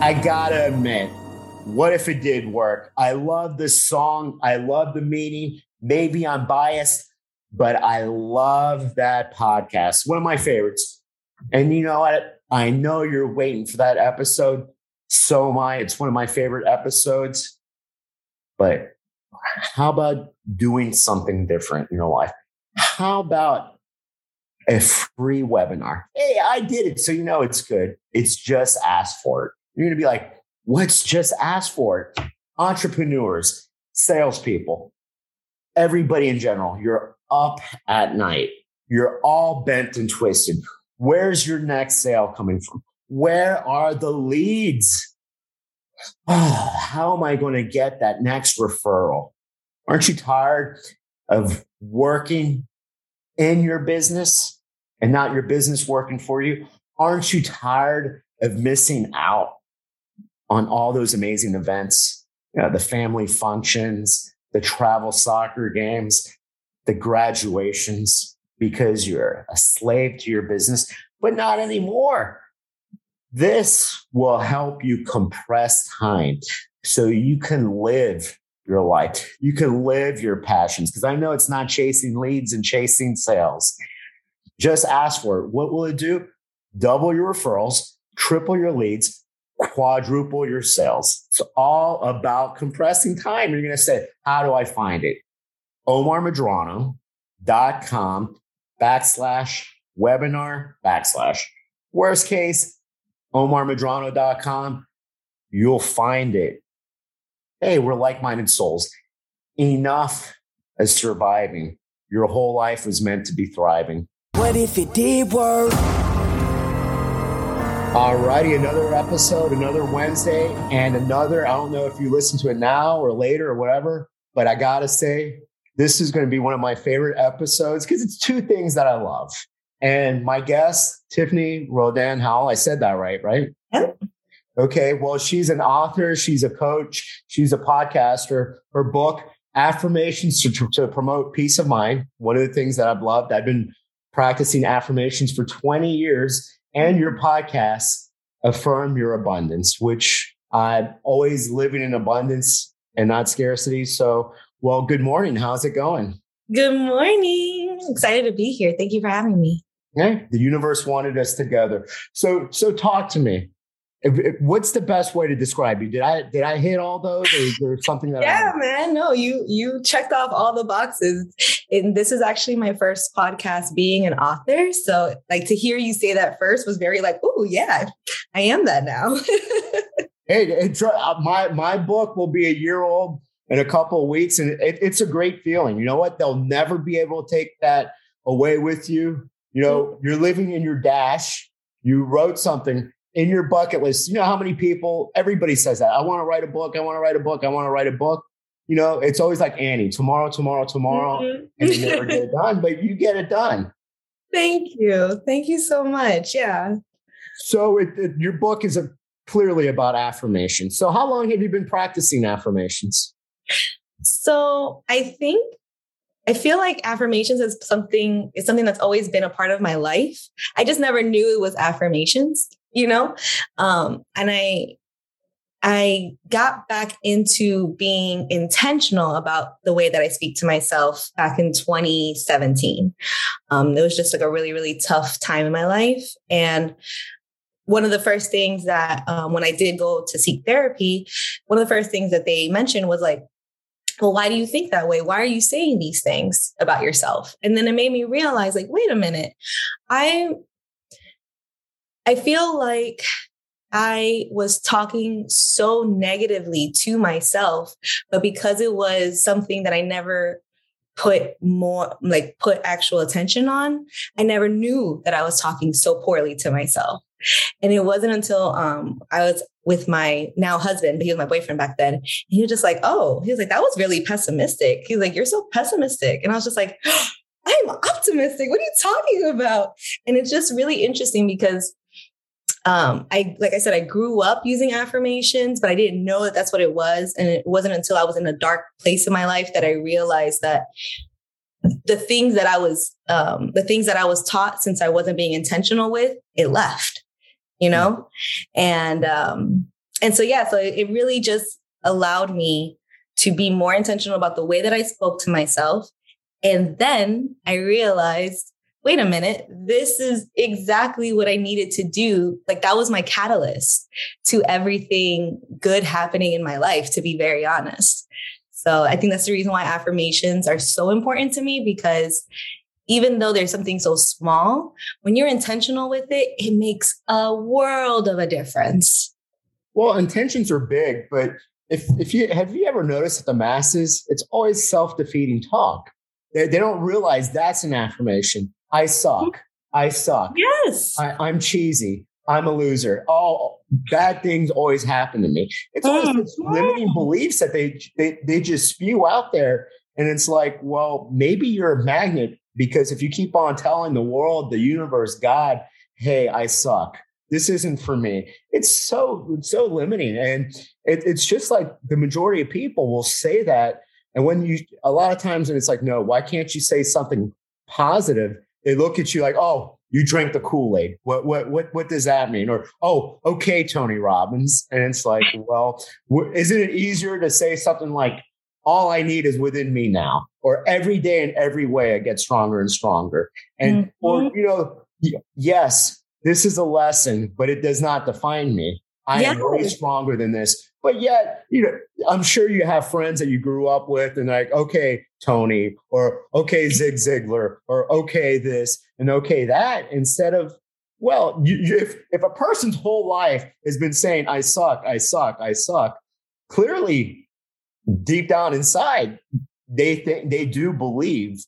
I gotta admit, what if it did work? I love this song. I love the meaning. Maybe I'm biased, but I love that podcast. One of my favorites. And you know what? I know you're waiting for that episode. So am I. It's one of my favorite episodes. But how about doing something different in your life? How about a free webinar. Hey, I did it. So you know it's good. It's just ask for it. You're going to be like, what's just ask for it? Entrepreneurs, salespeople, everybody in general, you're up at night. You're all bent and twisted. Where's your next sale coming from? Where are the leads? Oh, how am I going to get that next referral? Aren't you tired of working in your business and not your business working for you? Aren't you tired of missing out on all those amazing events? The family functions, the travel soccer games, the graduations, because you're a slave to your business, but not anymore. This will help you compress time so you can live your life. You can live your passions because I know it's not chasing leads and chasing sales. Just ask for it. What will it do? Double your referrals, triple your leads, quadruple your sales. It's all about compressing time. You're going to say, How do I find it? OmarMedrano.com backslash webinar backslash. Worst case, OmarMedrano.com. You'll find it. Hey, we're like minded souls. Enough as surviving. Your whole life was meant to be thriving. What if it did work? Alrighty, another episode, another Wednesday, and another. I don't know if you listen to it now or later or whatever, but I gotta say, this is going to be one of my favorite episodes because it's two things that I love. And my guest, Tiffany Rodan Howell, I said that right, right? Yep. Okay, well, she's an author, she's a coach, she's a podcaster. Her book, Affirmations to, to Promote Peace of Mind, one of the things that I've loved. I've been practicing affirmations for 20 years, and your podcast, Affirm Your Abundance, which I'm always living in abundance and not scarcity. So, well, good morning. How's it going? Good morning. Excited to be here. Thank you for having me. Yeah, the universe wanted us together. So, so talk to me. What's the best way to describe you? Did I did I hit all those, or is there something that? I Yeah, man. No, you you checked off all the boxes. And this is actually my first podcast being an author. So, like to hear you say that first was very like, oh yeah, I am that now. hey, uh, my my book will be a year old in a couple of weeks, and it, it's a great feeling. You know what? They'll never be able to take that away with you. You know, you're living in your dash. You wrote something in your bucket list. You know how many people, everybody says that. I want to write a book. I want to write a book. I want to write a book. You know, it's always like Annie, tomorrow, tomorrow, tomorrow. Mm-hmm. And you never get it done, but you get it done. Thank you. Thank you so much. Yeah. So it, it, your book is a, clearly about affirmations. So how long have you been practicing affirmations? So I think I feel like affirmations is something is something that's always been a part of my life. I just never knew it was affirmations you know? Um, and I, I got back into being intentional about the way that I speak to myself back in 2017. Um, it was just like a really, really tough time in my life. And one of the first things that um, when I did go to seek therapy, one of the first things that they mentioned was like, well, why do you think that way? Why are you saying these things about yourself? And then it made me realize, like, wait a minute, I I feel like I was talking so negatively to myself, but because it was something that I never put more like put actual attention on, I never knew that I was talking so poorly to myself. And it wasn't until um, I was with my now husband, but he was my boyfriend back then. he was just like, oh, he was like, that was really pessimistic. He's like, you're so pessimistic. And I was just like, I'm optimistic. What are you talking about? And it's just really interesting because um, I, like I said, I grew up using affirmations, but I didn't know that that's what it was. And it wasn't until I was in a dark place in my life that I realized that the things that I was, um, the things that I was taught since I wasn't being intentional with, it left, you know? And, um, and so, yeah, so it, it really just allowed me to be more intentional about the way that I spoke to myself. And then I realized wait a minute, this is exactly what I needed to do. Like that was my catalyst to everything good happening in my life, to be very honest. So I think that's the reason why affirmations are so important to me because even though there's something so small, when you're intentional with it, it makes a world of a difference. Well, intentions are big, but if if you have you ever noticed that the masses, it's always self-defeating talk. They, they don't realize that's an affirmation. I suck. I suck. Yes. I, am cheesy. I'm a loser. All bad things always happen to me. It's always mm. limiting beliefs that they, they they just spew out there. And it's like, well, maybe you're a magnet because if you keep on telling the world, the universe, God, hey, I suck. This isn't for me. It's so it's so limiting. And it, it's just like the majority of people will say that. And when you a lot of times, and it's like, no, why can't you say something positive? They look at you like, oh, you drank the Kool Aid. What what what what does that mean? Or oh, okay, Tony Robbins. And it's like, well, isn't it easier to say something like, all I need is within me now, or every day in every way I get stronger and stronger, and mm-hmm. or you know, yes, this is a lesson, but it does not define me. I yes. am way stronger than this. But yet, you know, I'm sure you have friends that you grew up with and like, okay, Tony, or okay, Zig Ziglar, or okay, this and okay, that, instead of, well, you, if, if a person's whole life has been saying, I suck, I suck, I suck, clearly deep down inside, they think they do believe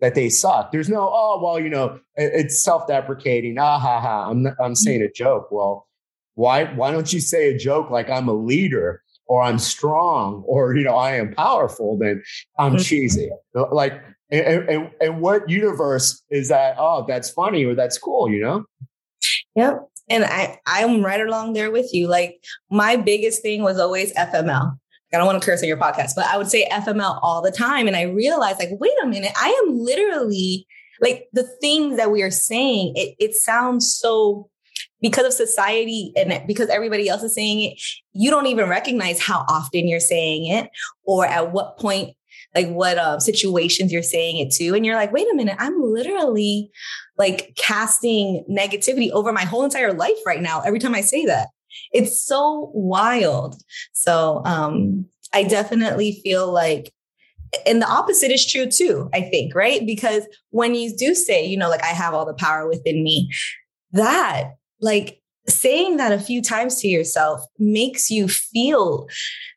that they suck. There's no, oh, well, you know, it's self deprecating. Ah, ha, ha. I'm, I'm saying a joke. Well, why why don't you say a joke like I'm a leader or I'm strong or you know I am powerful? Then I'm mm-hmm. cheesy. Like and, and, and what universe is that? Oh, that's funny or that's cool. You know. Yep. And I I'm right along there with you. Like my biggest thing was always FML. I don't want to curse on your podcast, but I would say FML all the time. And I realized, like, wait a minute, I am literally like the things that we are saying, it, it sounds so because of society and because everybody else is saying it, you don't even recognize how often you're saying it or at what point, like what uh, situations you're saying it to. And you're like, wait a minute, I'm literally like casting negativity over my whole entire life right now every time I say that. It's so wild. So um, I definitely feel like and the opposite is true too, I think, right? Because when you do say, you know, like I have all the power within me, that like saying that a few times to yourself makes you feel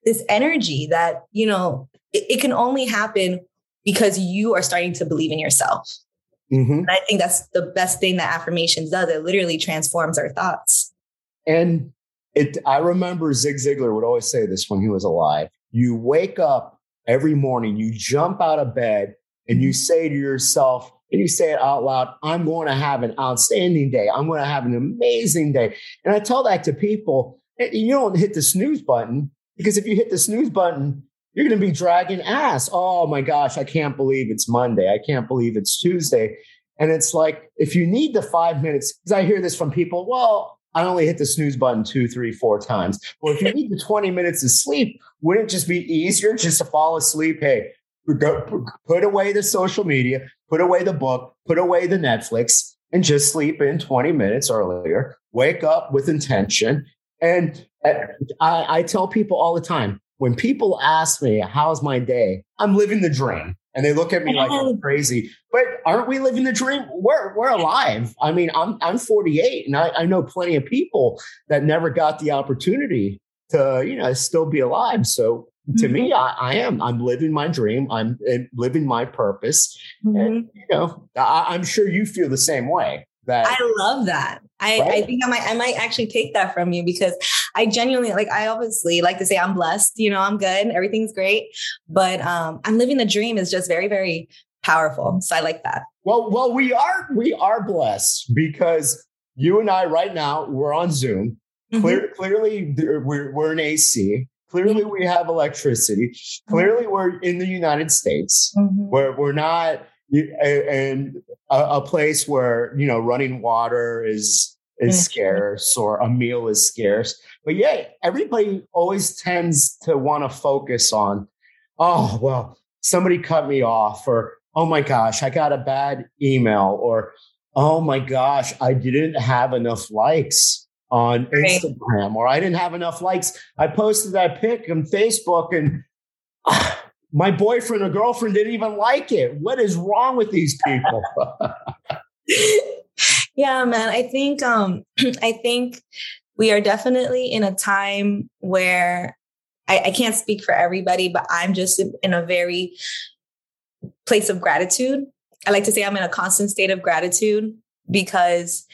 this energy that, you know, it, it can only happen because you are starting to believe in yourself. Mm-hmm. And I think that's the best thing that affirmations does. It literally transforms our thoughts. And it, I remember Zig Ziglar would always say this when he was alive. You wake up every morning, you jump out of bed, and you say to yourself, and you say it out loud, I'm going to have an outstanding day. I'm going to have an amazing day. And I tell that to people, and you don't hit the snooze button because if you hit the snooze button, you're going to be dragging ass. Oh my gosh, I can't believe it's Monday. I can't believe it's Tuesday. And it's like, if you need the five minutes, because I hear this from people, well, I only hit the snooze button two, three, four times. Well, if you need the 20 minutes of sleep, wouldn't it just be easier just to fall asleep? Hey, put away the social media, put away the book, put away the Netflix, and just sleep in 20 minutes earlier. Wake up with intention. And uh, I, I tell people all the time when people ask me, How's my day? I'm living the dream. And they look at me like I'm crazy. But aren't we living the dream? We're we're alive. I mean, I'm I'm 48 and I, I know plenty of people that never got the opportunity to, you know, still be alive. So to mm-hmm. me, I, I, am. I'm living my dream. I'm living my purpose. Mm-hmm. And, you know, I, I'm sure you feel the same way. That I love that. I, right? I think I might I might actually take that from you because I genuinely like I obviously like to say I'm blessed, you know, I'm good, everything's great. But um I'm living the dream is just very, very powerful. So I like that. Well, well, we are we are blessed because you and I right now we're on Zoom. Mm-hmm. Clear, clearly, we're we're in AC. Clearly, we have electricity. Clearly, we're in the United States. Mm-hmm. Where we're not and a, a, place where you know running water is is mm-hmm. scarce or a meal is scarce. But yeah, everybody always tends to want to focus on, oh well, somebody cut me off, or oh my gosh, I got a bad email, or oh my gosh, I didn't have enough likes on Instagram, or I didn't have enough likes. I posted that pic on Facebook and uh, my boyfriend or girlfriend didn't even like it. What is wrong with these people? yeah, man. I think um I think we are definitely in a time where I, I can't speak for everybody, but I'm just in a very place of gratitude. I like to say I'm in a constant state of gratitude because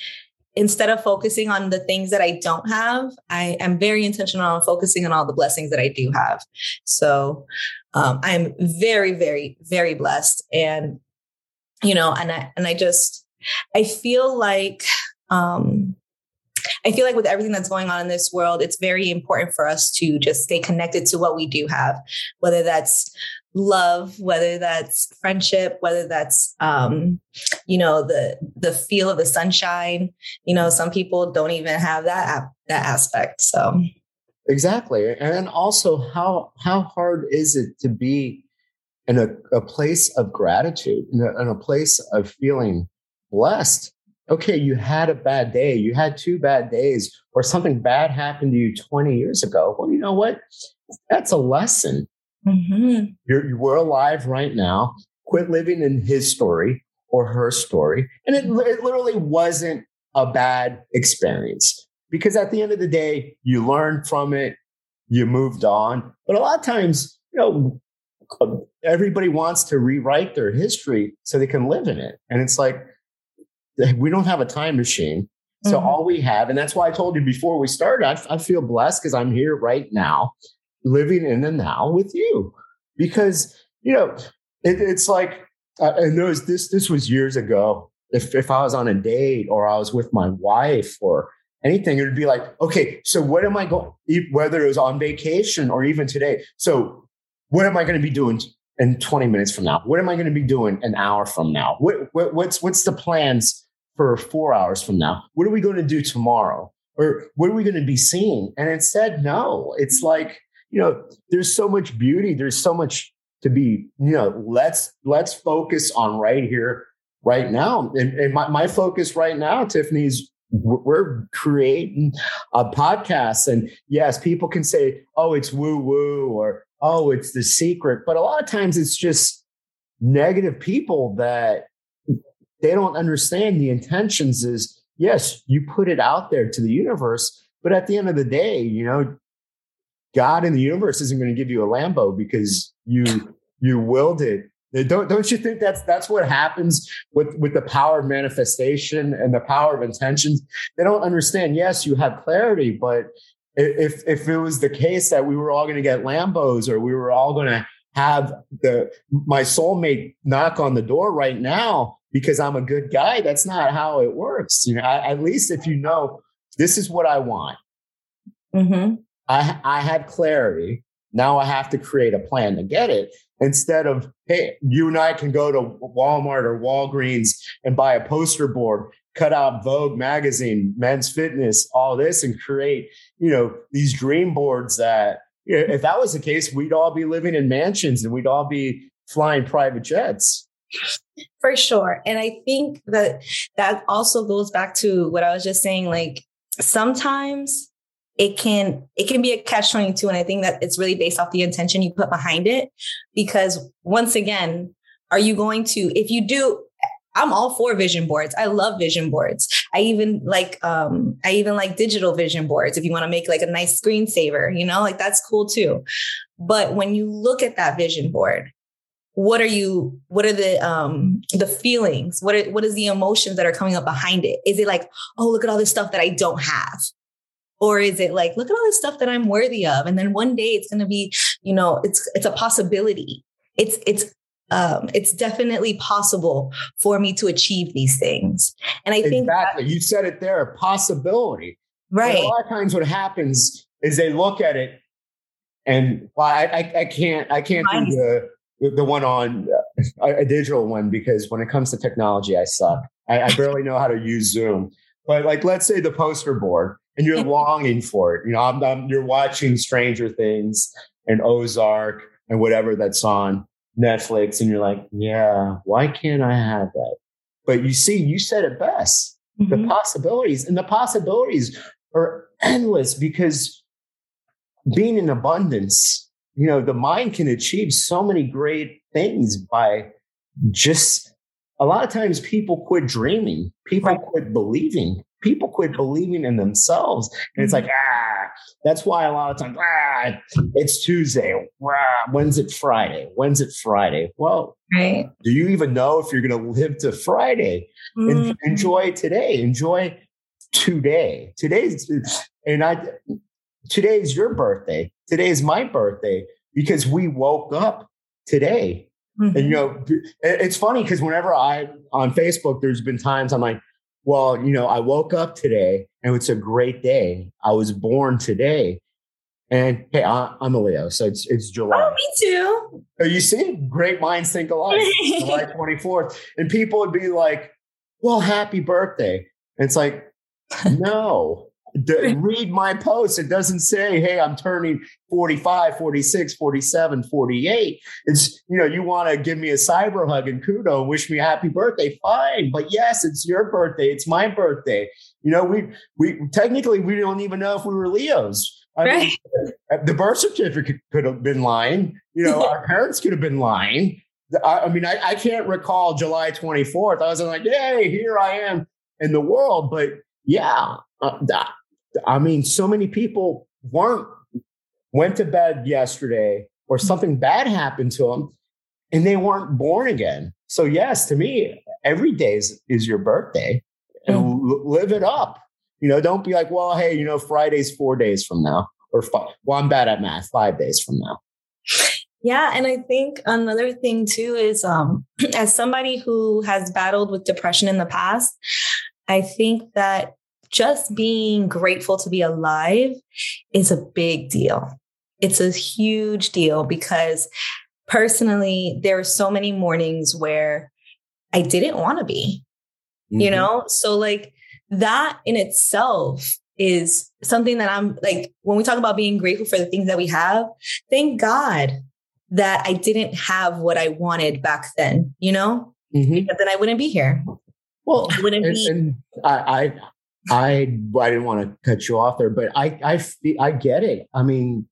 instead of focusing on the things that I don't have, I am very intentional on focusing on all the blessings that I do have. So um, I'm very, very, very blessed. And, you know, and I, and I just, I feel like, um, I feel like with everything that's going on in this world, it's very important for us to just stay connected to what we do have, whether that's love whether that's friendship whether that's um you know the the feel of the sunshine. You know some people don't even have that that aspect so. Exactly and also how how hard is it to be in a, a place of gratitude in a, in a place of feeling blessed? Okay you had a bad day you had two bad days or something bad happened to you 20 years ago. Well you know what? That's a lesson Mm-hmm. You're, we're alive right now. Quit living in his story or her story. And it, it literally wasn't a bad experience because at the end of the day, you learned from it, you moved on. But a lot of times, you know, everybody wants to rewrite their history so they can live in it. And it's like, we don't have a time machine. So mm-hmm. all we have, and that's why I told you before we started, I, I feel blessed because I'm here right now living in the now with you. Because you know it, it's like uh, and those this this was years ago. If if i was on a date or i was with my wife or anything it would be like okay so what am i going whether it was on vacation or even today. So what am i going to be doing in 20 minutes from now? What am i going to be doing an hour from now? What, what what's what's the plans for four hours from now? What are we going to do tomorrow? Or what are we going to be seeing? And instead no. It's like you know, there's so much beauty. There's so much to be, you know, let's let's focus on right here, right now. And, and my, my focus right now, Tiffany, is we're creating a podcast. And yes, people can say, oh, it's woo woo or oh, it's the secret. But a lot of times it's just negative people that they don't understand the intentions is yes, you put it out there to the universe. But at the end of the day, you know, God in the universe isn't going to give you a Lambo because you you willed it. Don't don't you think that's that's what happens with with the power of manifestation and the power of intentions? They don't understand. Yes, you have clarity, but if if it was the case that we were all going to get Lambos or we were all going to have the my soulmate knock on the door right now because I'm a good guy, that's not how it works. You know, at least if you know this is what I want. Mm-hmm. I, I had clarity. Now I have to create a plan to get it instead of, hey, you and I can go to Walmart or Walgreens and buy a poster board, cut out Vogue magazine, men's fitness, all this, and create, you know, these dream boards that if that was the case, we'd all be living in mansions and we'd all be flying private jets. For sure. And I think that that also goes back to what I was just saying. Like sometimes it can it can be a catch 22 and i think that it's really based off the intention you put behind it because once again are you going to if you do i'm all for vision boards. I love vision boards. I even like um i even like digital vision boards if you want to make like a nice screensaver you know like that's cool too. But when you look at that vision board what are you what are the um the feelings? What are what is the emotions that are coming up behind it? Is it like oh look at all this stuff that i don't have or is it like look at all this stuff that i'm worthy of and then one day it's going to be you know it's it's a possibility it's it's um, it's definitely possible for me to achieve these things. And I think exactly you said it there, a possibility. Right. a lot of times, what happens is they look at it, and well, I, I, I can't I can't do the the one on uh, a digital one because when it comes to technology, I suck. I, I barely know how to use Zoom. But like, let's say the poster board, and you're longing for it. You know, I'm, I'm, you're watching Stranger Things and Ozark and whatever that's on Netflix, and you're like, yeah, why can't I have that? But you see, you said it best. Mm-hmm. The possibilities and the possibilities are endless because being in abundance, you know, the mind can achieve so many great things by just a lot of times people quit dreaming, people right. quit believing, people quit believing in themselves. And it's like, mm-hmm. ah, that's why a lot of times, ah, it's Tuesday. Ah, when's it Friday? When's it Friday? Well, right. do you even know if you're going to live to Friday? Mm-hmm. enjoy today. Enjoy today. Today's, and I, today's your birthday. Today is my birthday because we woke up today. Mm-hmm. And you know, it's funny because whenever I on Facebook, there's been times I'm like, well, you know, I woke up today and it's a great day. I was born today. And hey, I, am a Leo, so it's it's July. Oh, me too. So you see, great minds think alike. July 24th, and people would be like, "Well, happy birthday!" And it's like, no, read my post. It doesn't say, hey, I'm turning 45, 46, 47, 48. It's, you know, you want to give me a cyber hug and kudo, wish me a happy birthday. Fine. But yes, it's your birthday. It's my birthday. You know, we, we technically, we don't even know if we were Leos. I right. mean, the birth certificate could have been lying. You know, our parents could have been lying. I, I mean, I, I can't recall July 24th. I was like, hey, here I am in the world. But yeah, uh, I mean, so many people weren't went to bed yesterday or mm-hmm. something bad happened to them and they weren't born again. So yes, to me, every day is, is your birthday and mm. live it up. You know, don't be like, well, hey, you know, Friday's four days from now or five. Well, I'm bad at math, five days from now. Yeah, and I think another thing too is um as somebody who has battled with depression in the past, I think that just being grateful to be alive is a big deal. It's a huge deal because personally, there are so many mornings where I didn't want to be, mm-hmm. you know? So, like, that in itself is something that I'm like, when we talk about being grateful for the things that we have, thank God that I didn't have what I wanted back then, you know? Mm-hmm. Because then I wouldn't be here. Well, I wouldn't and, be. And I, I I didn't want to cut you off there, but I I I get it. I mean,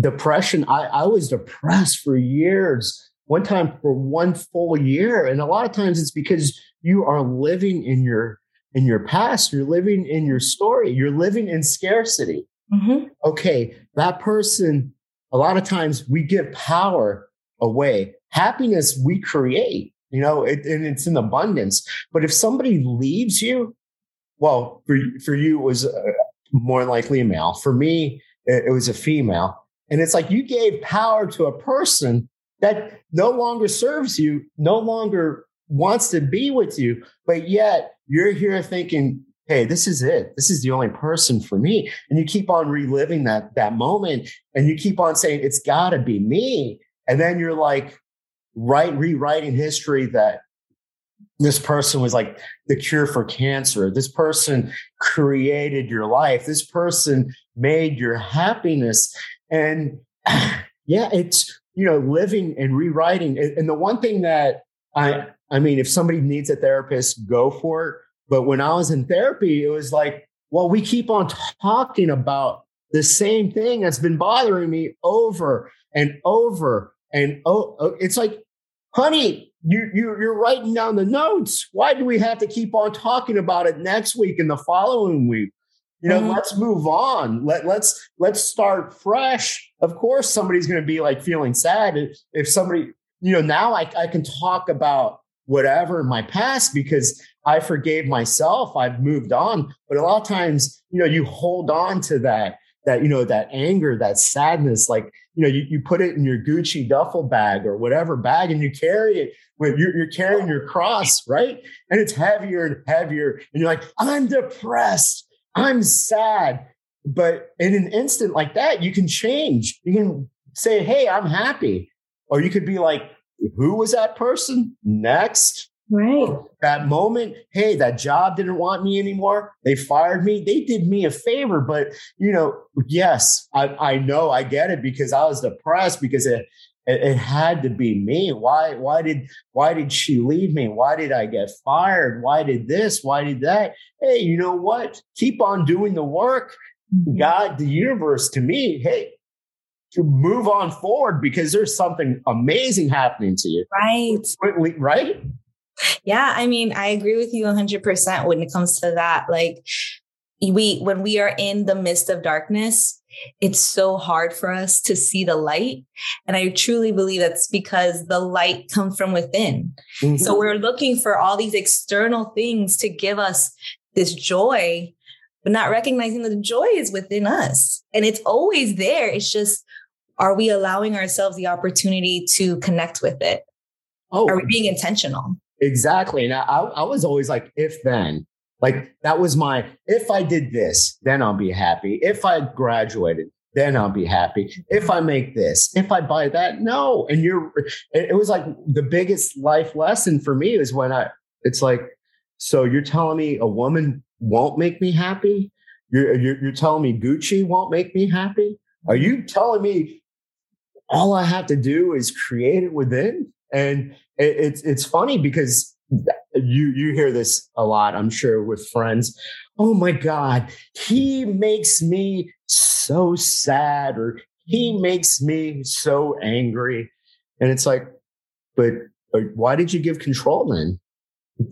depression. I I was depressed for years. One time for one full year, and a lot of times it's because you are living in your in your past. You're living in your story. You're living in scarcity. Mm-hmm. Okay, that person. A lot of times we give power away. Happiness we create. You know, it, and it's in abundance. But if somebody leaves you, well, for for you it was uh, more likely a male. For me, it, it was a female. And it's like you gave power to a person that no longer serves you, no longer wants to be with you, but yet you're here thinking, hey, this is it. This is the only person for me. And you keep on reliving that that moment and you keep on saying, it's gotta be me. And then you're like, right, rewriting history that this person was like the cure for cancer. This person created your life. This person made your happiness. And yeah, it's, you know, living and rewriting. And the one thing that I, I mean, if somebody needs a therapist, go for it. But when I was in therapy, it was like, well, we keep on talking about the same thing that's been bothering me over and over and oh, it's like, honey, you, you you're writing down the notes. Why do we have to keep on talking about it next week and the following week? You know, mm-hmm. let's move on. Let let's let's start fresh. Of course, somebody's going to be like feeling sad if somebody you know, now I, I can talk about whatever in my past because I forgave myself. I've moved on. But a lot of times, you know, you hold on to that, that, you know, that anger, that sadness, like, you know, you, you put it in your Gucci duffel bag or whatever bag and you carry it when you're, you're carrying your cross, right? And it's heavier and heavier. And you're like, I'm depressed. I'm sad. But in an instant like that, you can change. You can say, Hey, I'm happy. Or you could be like, who was that person? Next. Right. That moment, hey, that job didn't want me anymore. They fired me. They did me a favor. But, you know, yes, I, I know I get it because I was depressed because it, it, it had to be me. Why, why did, why did she leave me? Why did I get fired? Why did this? Why did that? Hey, you know what? Keep on doing the work. Mm-hmm. God, the universe to me, hey, to move on forward because there's something amazing happening to you. Right. Right. Yeah. I mean, I agree with you 100% when it comes to that. Like, we, when we are in the midst of darkness, it's so hard for us to see the light. And I truly believe that's because the light comes from within. Mm-hmm. So we're looking for all these external things to give us this joy, but not recognizing that the joy is within us and it's always there. It's just are we allowing ourselves the opportunity to connect with it? Oh, are we being intentional? Exactly. And I, I was always like, if then, like that was my, if I did this, then I'll be happy. If I graduated, then I'll be happy. If I make this, if I buy that, no. And you're, it was like the biggest life lesson for me is when I, it's like, so you're telling me a woman won't make me happy? You're, you're, you're telling me Gucci won't make me happy? Are you telling me all I have to do is create it within. And it, it's it's funny because you you hear this a lot, I'm sure, with friends. Oh my God, he makes me so sad, or he makes me so angry. And it's like, but why did you give control then?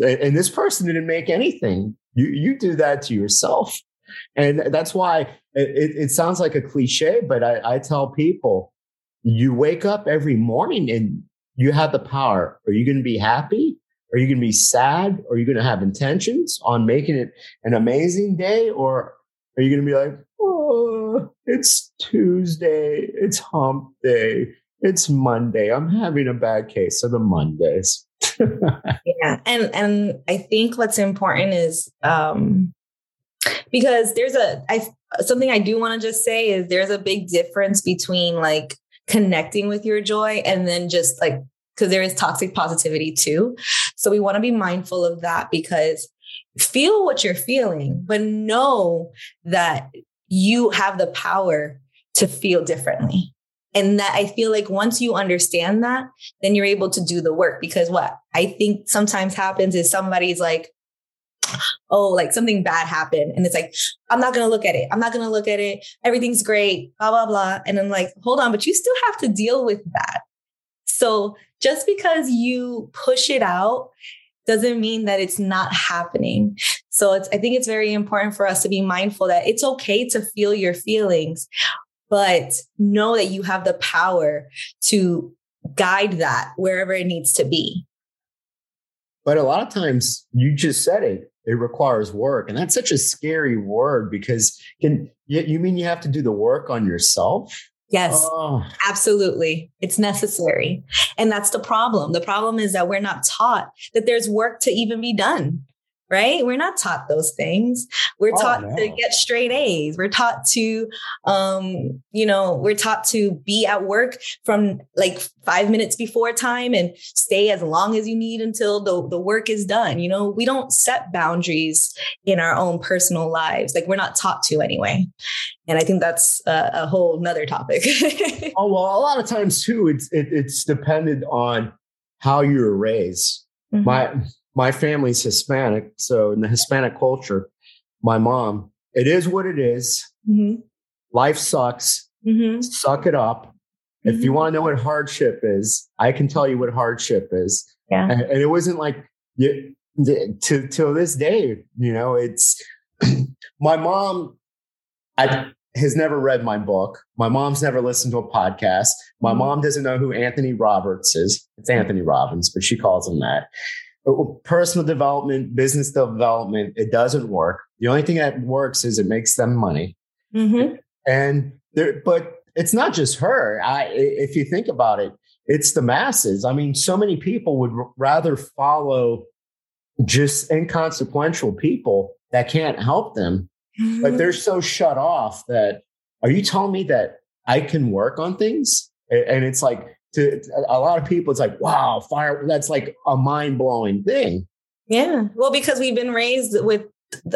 And this person didn't make anything. You you do that to yourself. And that's why it, it sounds like a cliche, but I, I tell people you wake up every morning and you have the power. Are you going to be happy? Are you going to be sad? Are you going to have intentions on making it an amazing day? Or are you going to be like, oh, it's Tuesday, it's hump day, it's Monday. I'm having a bad case of the Mondays. yeah. And and I think what's important is um because there's a I something I do want to just say is there's a big difference between like connecting with your joy and then just like because there is toxic positivity too. So we want to be mindful of that because feel what you're feeling, but know that you have the power to feel differently. And that I feel like once you understand that, then you're able to do the work. Because what I think sometimes happens is somebody's like, oh, like something bad happened. And it's like, I'm not going to look at it. I'm not going to look at it. Everything's great, blah, blah, blah. And I'm like, hold on, but you still have to deal with that. So just because you push it out doesn't mean that it's not happening. So it's, I think it's very important for us to be mindful that it's okay to feel your feelings, but know that you have the power to guide that wherever it needs to be. But a lot of times you just said it, it requires work. And that's such a scary word because can you mean you have to do the work on yourself? Yes, oh. absolutely. It's necessary. And that's the problem. The problem is that we're not taught that there's work to even be done right? We're not taught those things. We're oh, taught no. to get straight A's. We're taught to, um, you know, we're taught to be at work from like five minutes before time and stay as long as you need until the, the work is done. You know, we don't set boundaries in our own personal lives. Like we're not taught to anyway. And I think that's a, a whole nother topic. oh, well, a lot of times too, it's, it, it's dependent on how you were raised. Mm-hmm. My, my family's Hispanic. So in the Hispanic culture, my mom, it is what it is. Mm-hmm. Life sucks. Mm-hmm. Suck it up. Mm-hmm. If you mm-hmm. want to know what hardship is, I can tell you what hardship is. Yeah. And, and it wasn't like you, to till this day, you know, it's my mom. I has never read my book. My mom's never listened to a podcast. My mm-hmm. mom doesn't know who Anthony Roberts is. It's Anthony Robbins, but she calls him that. Personal development, business development, it doesn't work. The only thing that works is it makes them money. Mm-hmm. And there, but it's not just her. I, if you think about it, it's the masses. I mean, so many people would rather follow just inconsequential people that can't help them mm-hmm. but they're so shut off that are you telling me that I can work on things? And it's like to a lot of people, it's like, wow, fire, that's like a mind blowing thing. Yeah. Well, because we've been raised with,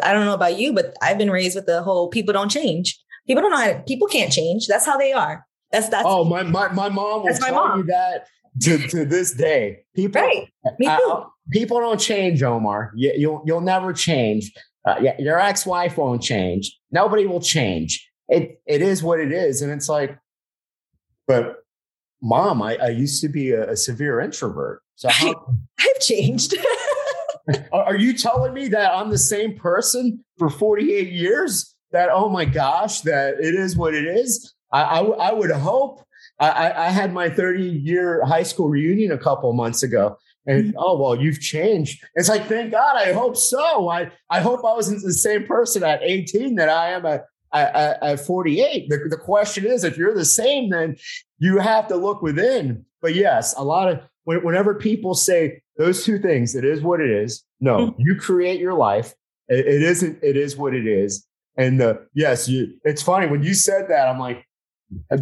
I don't know about you, but I've been raised with the whole people don't change. People don't know how to, people can't change. That's how they are. That's that's oh my my, my mom will tell mom. you that to, to this day. People right. Me too. Uh, people don't change, Omar. You, you'll you'll never change. Uh, yeah, your ex-wife won't change. Nobody will change. It it is what it is, and it's like, but mom, I, I used to be a, a severe introvert. So how, I've changed. are you telling me that I'm the same person for 48 years? That oh my gosh, that it is what it is. I I, I would hope. I, I had my 30 year high school reunion a couple months ago, and mm-hmm. oh well, you've changed. It's like thank God. I hope so. I I hope I wasn't the same person at 18 that I am at at, at 48. The, the question is, if you're the same, then you have to look within. But yes, a lot of whenever people say those two things, it is what it is. No, mm-hmm. you create your life. It, it isn't. It is what it is. And uh, yes, you. It's funny when you said that. I'm like,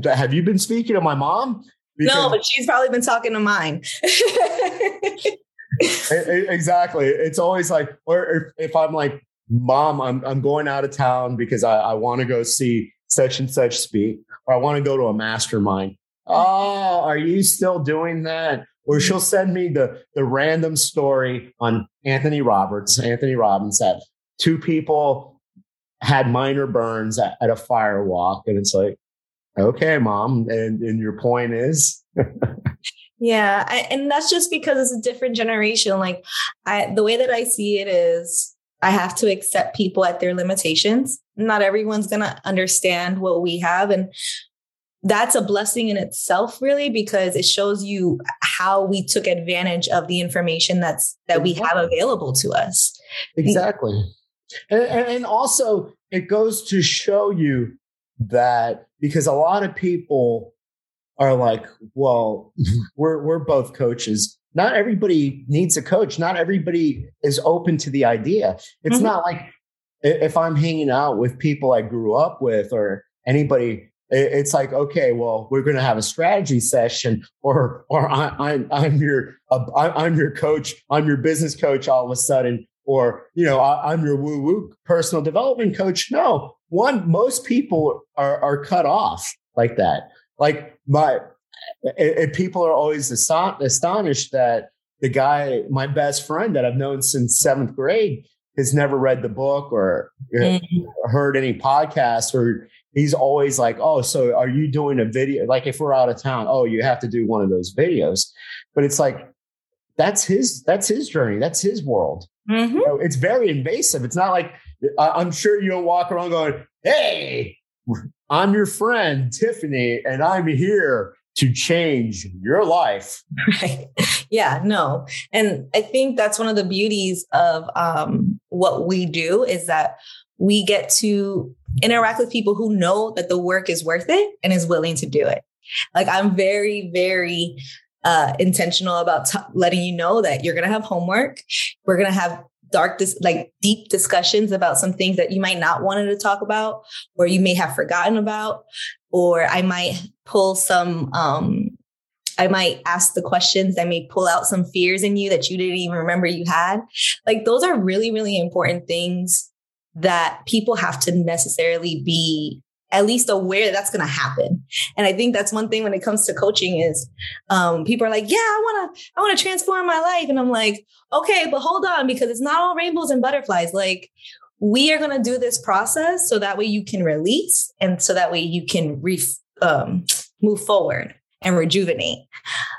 have you been speaking to my mom? Because no, but she's probably been talking to mine. exactly. It's always like, or if, if, I'm like, mom, I'm, I'm going out of town because I, I want to go see such and such speak, or I want to go to a mastermind. Oh, are you still doing that? Or she'll send me the, the random story on Anthony Roberts, Anthony Robbins, that two people had minor burns at, at a fire walk. And it's like, okay, mom. And, and your point is? yeah. I, and that's just because it's a different generation. Like I, the way that I see it is I have to accept people at their limitations. Not everyone's going to understand what we have. And that's a blessing in itself really because it shows you how we took advantage of the information that's that we have available to us exactly and, and also it goes to show you that because a lot of people are like, well, we're we're both coaches. Not everybody needs a coach. Not everybody is open to the idea. It's mm-hmm. not like if I'm hanging out with people I grew up with or anybody it's like okay well we're going to have a strategy session or or I, am I'm your uh, I'm your coach i'm your business coach all of a sudden or you know I, am your woo woo personal development coach no one most people are are cut off like that like my and people are always astonished that the guy my best friend that i've known since seventh grade has never read the book or mm-hmm. heard any podcast or he's always like oh so are you doing a video like if we're out of town oh you have to do one of those videos but it's like that's his that's his journey that's his world mm-hmm. you know, it's very invasive it's not like I'm sure you don't walk around going, Hey, I'm your friend, Tiffany, and I'm here to change your life. Right. Yeah, no. And I think that's one of the beauties of um, what we do is that we get to interact with people who know that the work is worth it and is willing to do it. Like I'm very, very uh, intentional about t- letting you know that you're going to have homework. We're going to have dark, dis- like deep discussions about some things that you might not wanted to talk about, or you may have forgotten about, or I might pull some, um, I might ask the questions that may pull out some fears in you that you didn't even remember you had. Like those are really, really important things that people have to necessarily be at least aware that that's going to happen. And I think that's one thing when it comes to coaching is um, people are like, yeah, I want to, I want to transform my life. And I'm like, okay, but hold on, because it's not all rainbows and butterflies. Like we are going to do this process so that way you can release and so that way you can re- um, move forward and rejuvenate.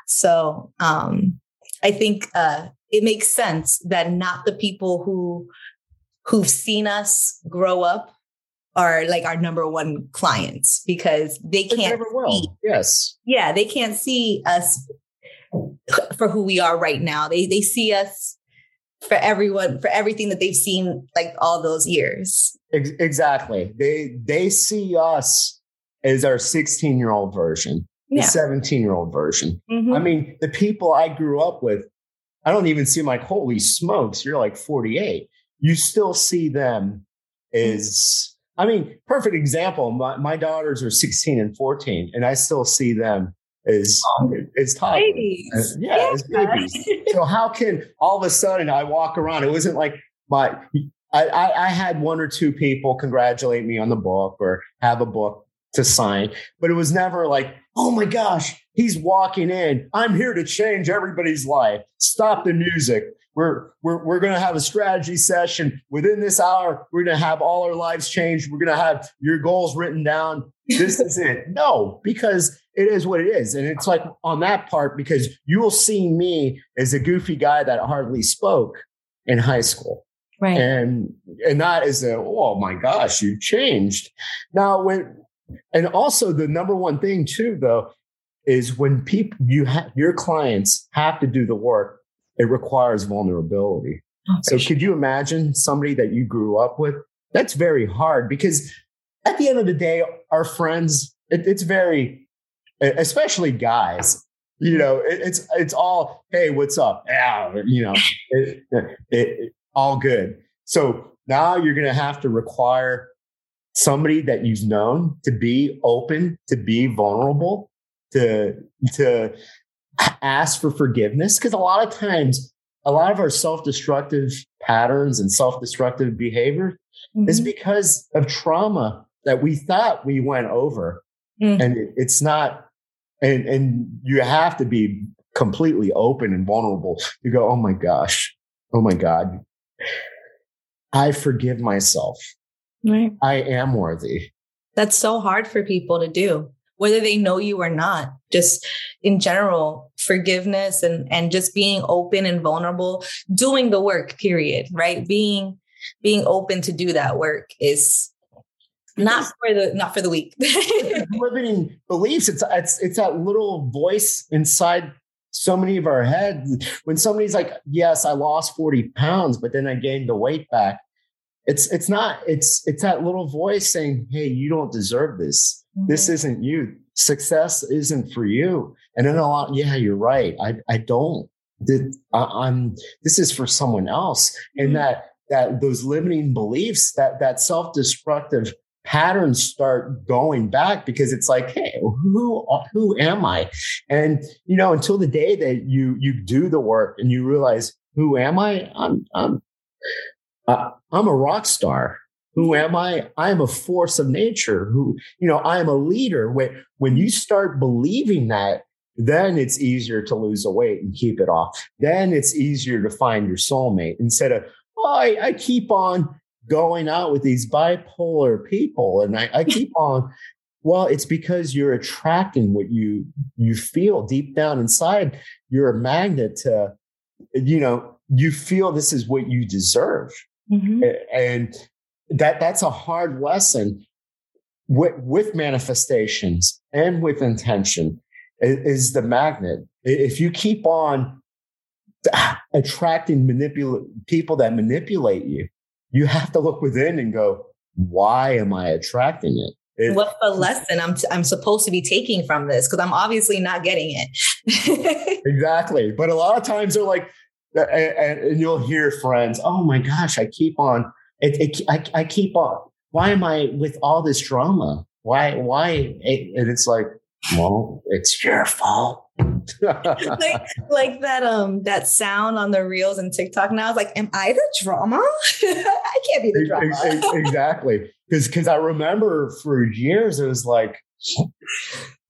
So um, I think uh, it makes sense that not the people who who've seen us grow up are like our number one clients because they can't never will. see, Yes. yeah, they can't see us for who we are right now. They they see us for everyone for everything that they've seen like all those years. Exactly. They they see us as our 16 year old version, the Yeah. 17 year old version. Mhm. I mean, the people I grew up with, I don't even see them like, holy smokes, you're like 48. You still see them as, I mean, perfect example. My, my daughters are 16 and 14, and I still see them as, as toddlers. Babies. Uh, yeah, as babies. So how can all of a sudden I walk around? It wasn't like my I, I, I had one or two people congratulate me on the book or have a book to sign, but it was never like, oh my gosh, he's walking in. I'm here to change everybody's life. Stop the music. We're we're we're gonna have a strategy session within this hour. We're gonna have all our lives changed. We're gonna have your goals written down. This is it. No, because it is what it is. And it's like on that part, because you will see me as a goofy guy that hardly spoke in high school. right. And and not as a, oh my gosh, you changed. Now when and also the number one thing too, though, is when people you have your clients have to do the work, it requires vulnerability. Oh, So could you imagine somebody that you grew up with? That's very hard because at the end of the day, our friends, it, it's very, especially guys, you know, it, it's it's all, hey, what's up? Yeah, you know, it- all good. So now you're going to have to require somebody that you've known to be open, to be vulnerable, to to ask for forgiveness. Because a lot of times a lot of our self-destructive patterns and self-destructive behavior is Mhm. because of trauma that we thought we went over. Mm. and it- it's not and and you have to be completely open and vulnerable to go oh my gosh. Oh my god. I forgive myself Right. i am worthy That's so hard for people to do, whether they know you or not. Just in general, forgiveness and and just being open and vulnerable, doing the work. Period. Right. Being being open to do that work is not for the not for the weak. limiting beliefs. It's it's it's that little voice inside so many of our heads. When somebody's like, "Yes, I lost forty pounds, but then I gained the weight back." It's it's not. It's it's that little voice saying, "Hey, you don't deserve this. This isn't you. Success isn't for you." And then a lot. Yeah, you're right. I I don't. Th- I, I'm. This is for someone else. And Mhm. that that those limiting beliefs, that that self destructive patterns start going back because it's like, hey, who who am I? And you know, until the day that you you do the work and you realize who am I? I'm I'm uh, I'm a rock star. Who am I? I am a force of nature. Who you know? I am a leader. When when you start believing that, then it's easier to lose the weight and keep it off. Then it's easier to find your soulmate instead of oh, I, I keep on going out with these bipolar people and I, I keep on well it's because you're attracting what you you feel deep down inside you're a magnet to you know you feel this is what you deserve Mhm. and that that's a hard lesson with, with manifestations and with intention is the magnet if you keep on attracting manipulate people that manipulate you you have to look within and go why am i attracting it It- What's the lesson I'm t- I'm supposed to be taking from this? Because I'm obviously not getting it. exactly but a lot of times they're like and- and you'll hear friends oh my gosh i keep on it, it, I, I keep on why am i with all this drama why why and it's like well it's your fault like, like that um that sound on the reels and TikTok now. It's like, am I the drama? I can't be the drama. Ex- ex- exactly because because i remember for years it was like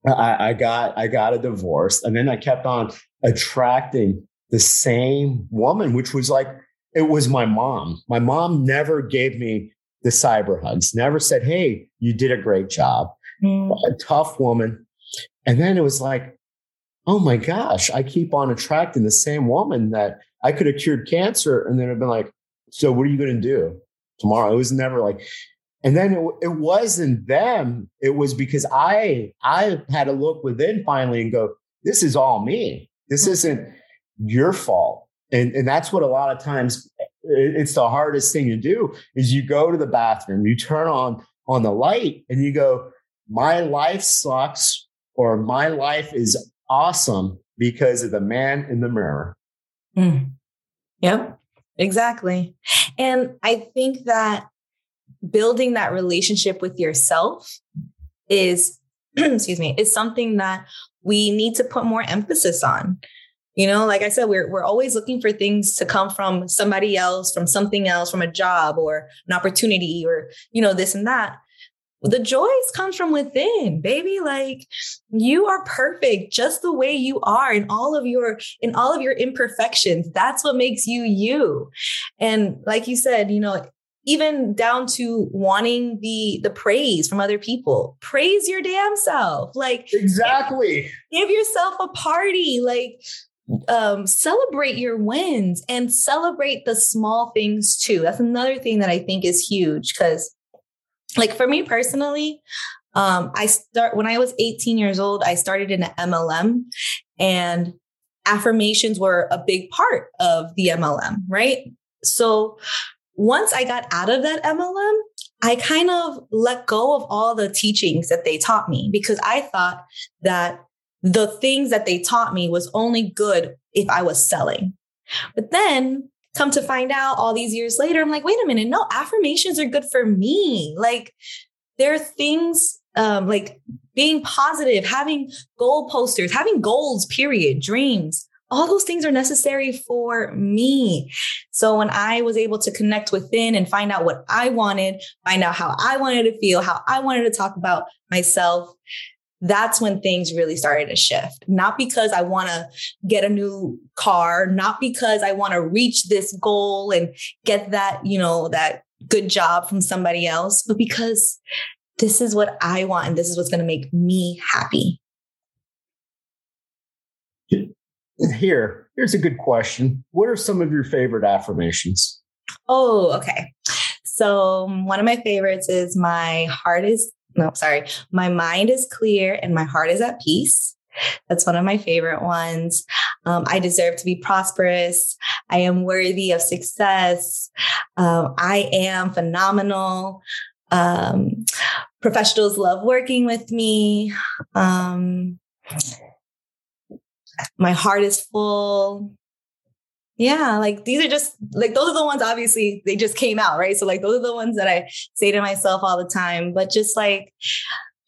I, I got i got a divorce and then i kept on attracting the same woman which was like it was my mom. My mom never gave me the cyber hugs never said hey you did a great job. Mm. a tough woman. And then it was like oh my gosh i keep on attracting the same woman that i could have cured cancer. And then i've been like so what are you going to do tomorrow? It was never like and then it, it wasn't them. It was because i i had to look within finally and go this is all me. This mm-hmm. isn't your fault. And and that's what a lot of times it's the hardest thing to do is you go to the bathroom you turn on on the light and you go my life sucks or my life is awesome because of the man in the mirror. Mm. yep. Exactly. And i think that building that relationship with yourself is excuse me is something that we need to put more emphasis on you know like i said we're we're always looking for things to come from somebody else from something else from a job or an opportunity or you know this and that. The joys comes from within baby. Like you are perfect just the way you are in all of your in all of your imperfections. That's what makes you you. And like you said you know even down to wanting the the praise from other people. Praise your damn self. Like exactly. give yourself a party. Like um celebrate your wins and celebrate the small things too. That's another thing that i think is huge because like for me personally um i start when i was 18 years old i started in an mlm and affirmations were a big part of the mlm right? So once I got out of that MLM, I kind of let go of all the teachings that they taught me because I thought that the things that they taught me was only good if I was selling. But then come to find out all these years later, I'm like, wait a minute, no, affirmations are good for me. Like there are things um, like being positive, having goal posters, having goals, period, dreams all those things are necessary for me. So when I was able to connect within and find out what I wanted, find out how I wanted to feel, how I wanted to talk about myself, that's when things really started to shift. Not because I want to get a new car, not because I want to reach this goal and get that, you know, that good job from somebody else, but because this is what I want and this is what's going to make me happy. Here, here's a good question. What are some of your favorite affirmations? Oh, okay. So, one of my favorites is my heart is, no, sorry, my mind is clear and my heart is at peace. That's one of my favorite ones. Um, I deserve to be prosperous. I am worthy of success. Um, I am phenomenal. Um, professionals love working with me. Um, my heart is full. Yeah, like these are just like those are the ones obviously they just came out, right? So like those are the ones that I say to myself all the time, but just like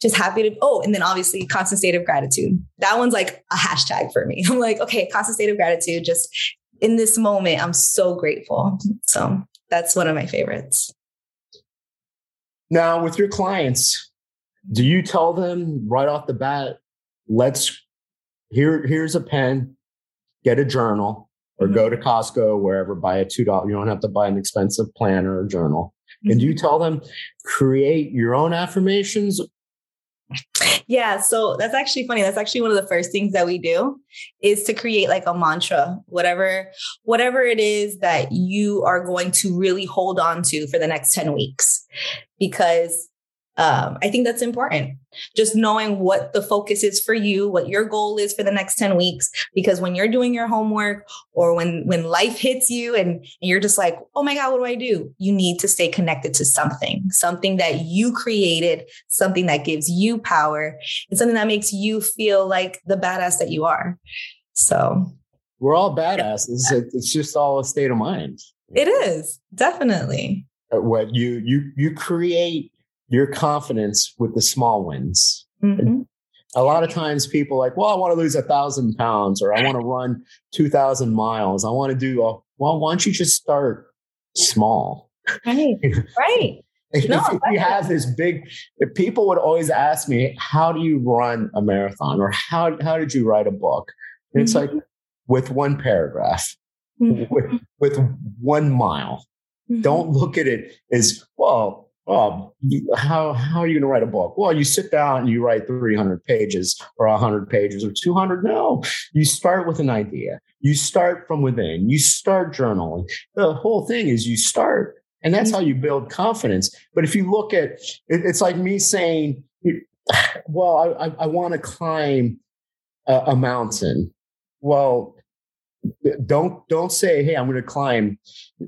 just happy to oh, and then obviously constant state of gratitude. That one's like a hashtag for me. I'm like, okay, constant state of gratitude just in this moment, I'm so grateful. So that's one of my favorites. Now, with your clients, do you tell them right off the bat, let's here here's a pen, get a journal, or mm-hmm. go to Costco, wherever, buy a two dollar. You don't have to buy an expensive planner or journal. Mm-hmm. And you tell them create your own affirmations. Yeah, so that's actually funny. That's actually one of the first things that we do is to create like a mantra, whatever whatever it is that you are going to really hold on to for the next 10 weeks. Because um, I think that's important. Just knowing what the focus is for you, what your goal is for the next 10 weeks. Because when you're doing your homework or when when life hits you and, and you're just like, oh my God, what do I do? You need to stay connected to something, something that you created, something that gives you power, and something that makes you feel like the badass that you are. So we're all badasses. It's just all a state of mind. It is definitely what you you you create your confidence with the small wins. Mm-hmm. A lot of times people like, well, I want to lose a thousand pounds or I want to run 2000 miles. I want to do, a, well, why don't you just start small? Right. right. if, no, you have this big, people would always ask me, how do you run a marathon or how, how did you write a book? And it's mm-hmm. like with one paragraph, mm-hmm. with, with one mile. Mm-hmm. Don't look at it as, well, well, um, how, how are you going to write a book? Well, you sit down and you write 300 pages or 100 pages or 200. No, you start with an idea. You start from within. You start journaling. The whole thing is you start And that's how you build confidence. But if you look at it, it's like me saying, well, I, I want to climb a, a mountain. Well, don't don't say, "Hey, I'm going to climb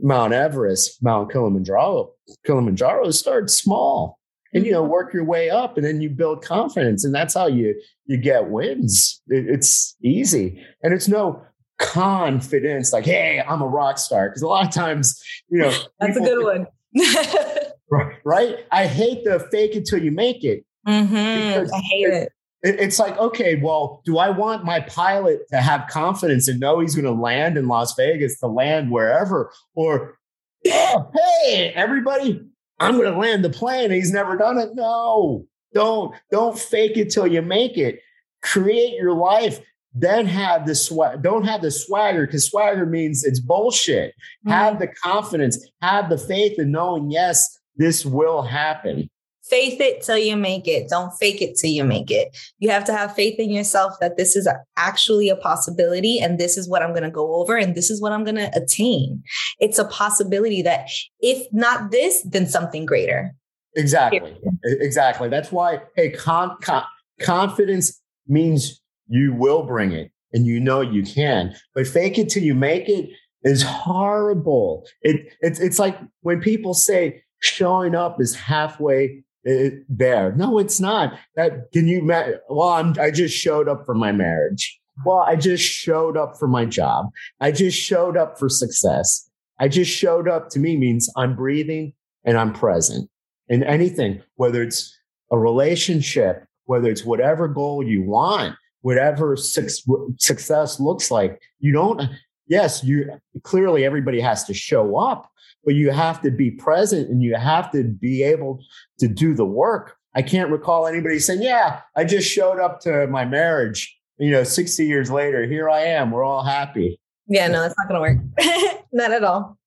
Mount Everest, Mount Kilimanjaro." Kilimanjaro start small, and you know, mm-hmm. work your way up, and then you build confidence, and that's how you you get wins. It, it's easy, and it's no confidence like, "Hey, I'm a rock star," because a lot of times, you know, that's a good one. right? I hate the fake until you make it. Mm-hmm. I hate it it's like, okay, well, do I want my pilot to have confidence and know he's going to land in Las Vegas, to land wherever? Or, oh, hey, everybody, I'm going to land the plane. He's never done it. No, don't, don't fake it till you make it. Create your life. Then have the swag. Don't have the swagger because swagger means it's bullshit. Mm-hmm. Have the confidence, have the faith in knowing, yes, this will happen faith it till you make it. Don't fake it till you make it. You have to have faith in yourself that this is actually a possibility and this is what I'm going to go over and this is what I'm going to attain. It's a possibility that if not this, then something greater. Exactly. Exactly. That's why, hey, con- con- confidence means you will bring it and you know you can, but fake it till you make it is horrible. It, it's, it's like when people say, showing up is halfway it, there. No, it's not. That can you? Well, I'm, I just showed up for my marriage. Well, I just showed up for my job. I just showed up for success. I just showed up to me means I'm breathing and I'm present in anything, whether it's a relationship, whether it's whatever goal you want, whatever su- success looks like. You don't, yes, you clearly everybody has to show up, but you have to be present and you have to be able to do the work. I can't recall anybody saying, Yeah, I just showed up to my marriage. You know, 60 years later, here I am. We're all happy. Yeah, no, that's not going to work. not at all.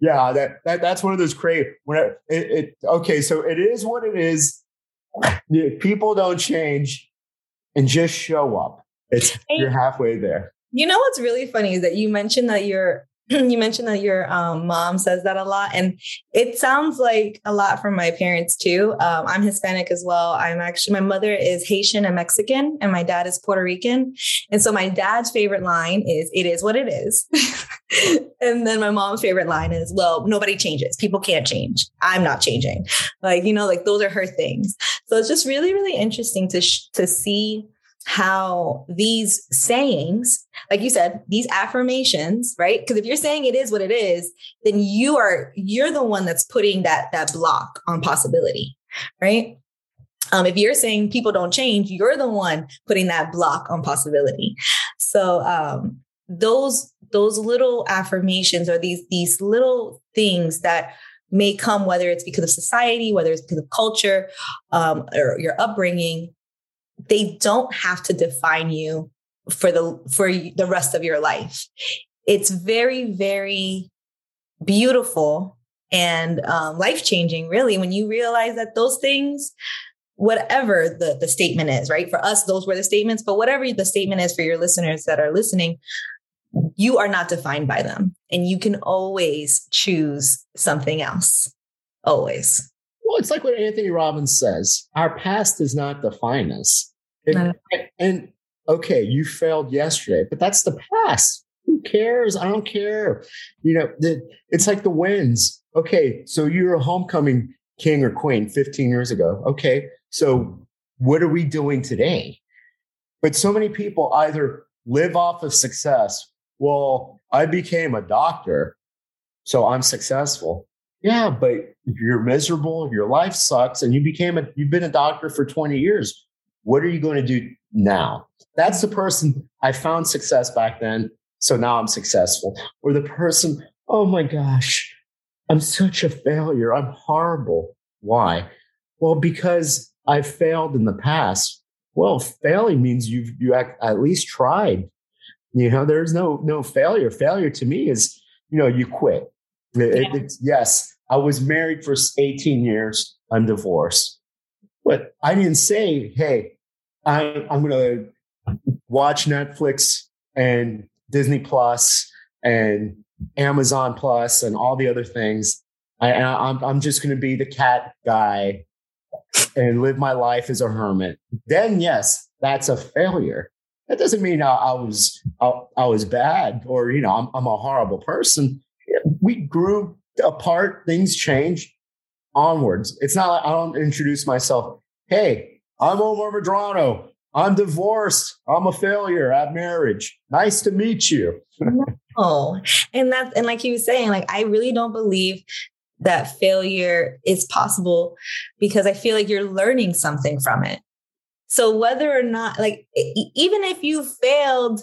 Yeah, that, that that's one of those crazy. When it, it, it, okay, so it is what it is. People don't change, and just show up. It's you're halfway there. You know what's really funny is that you mentioned that you're you mentioned that your um, mom says that a lot, and it sounds like a lot from my parents too. Um, I'm Hispanic as well. I'm actually my mother is Haitian and Mexican, and my dad is Puerto Rican. And so my dad's favorite line is "It is what it is," and then my mom's favorite line is "Well, nobody changes. People can't change. I'm not changing." Like you know, like those are her things. So it's just really, really interesting to sh- to see how these sayings, like you said, these affirmations, right? Because if you're saying it is what it is, then you are you're the one that's putting that that block on possibility, right? Um, if you're saying people don't change, you're the one putting that block on possibility. So um, those those little affirmations or these these little things that may come whether it's because of society whether it's because of culture um, or your upbringing they don't have to define you for the for the rest of your life. It's very very beautiful and um, life changing really when you realize that those things whatever the, the statement is right? For us those were the statements but whatever the statement is for your listeners that are listening you are not defined by them and you can always choose something else. Always. Well, it's like what Anthony Robbins says our past does not define us. And, and, okay, you failed yesterday, but that's the past. Who cares? I don't care. You know, the, it's like the wins. Okay, so you're a homecoming king or queen 15 years ago. Okay, so what are we doing today? But so many people either live off of success. Well, I became a doctor, so I'm successful. Yeah, but you're miserable, your life sucks, and you became a you've been a doctor for 20 years. What are you going to do now? That's the person I found success back then. So now I'm successful. Or the person, oh my gosh, I'm such a failure. I'm horrible. Why? Well, because I failed in the past. Well, failing means you've you at least tried. You know, there's no no failure. Failure to me is, you know, you quit. It, yeah. yes, I was married for 18 years. I'm divorced. But I didn't say, hey, I, I'm going to watch Netflix and Disney Plus and Amazon Plus and all the other things. I, I'm, I'm just going to be the cat guy and live my life as a hermit, then yes, that's a failure. That doesn't mean I, I was I, I, was bad or you know I'm, I'm a horrible person. We grew apart. Things changed onwards. It's not like I don't introduce myself. Hey, I'm Omar Medrano. I'm divorced. I'm a failure at marriage. Nice to meet you. oh, and that's and like he was saying, like I really don't believe that failure is possible because I feel like you're learning something from it. So whether or not, like, even if you failed,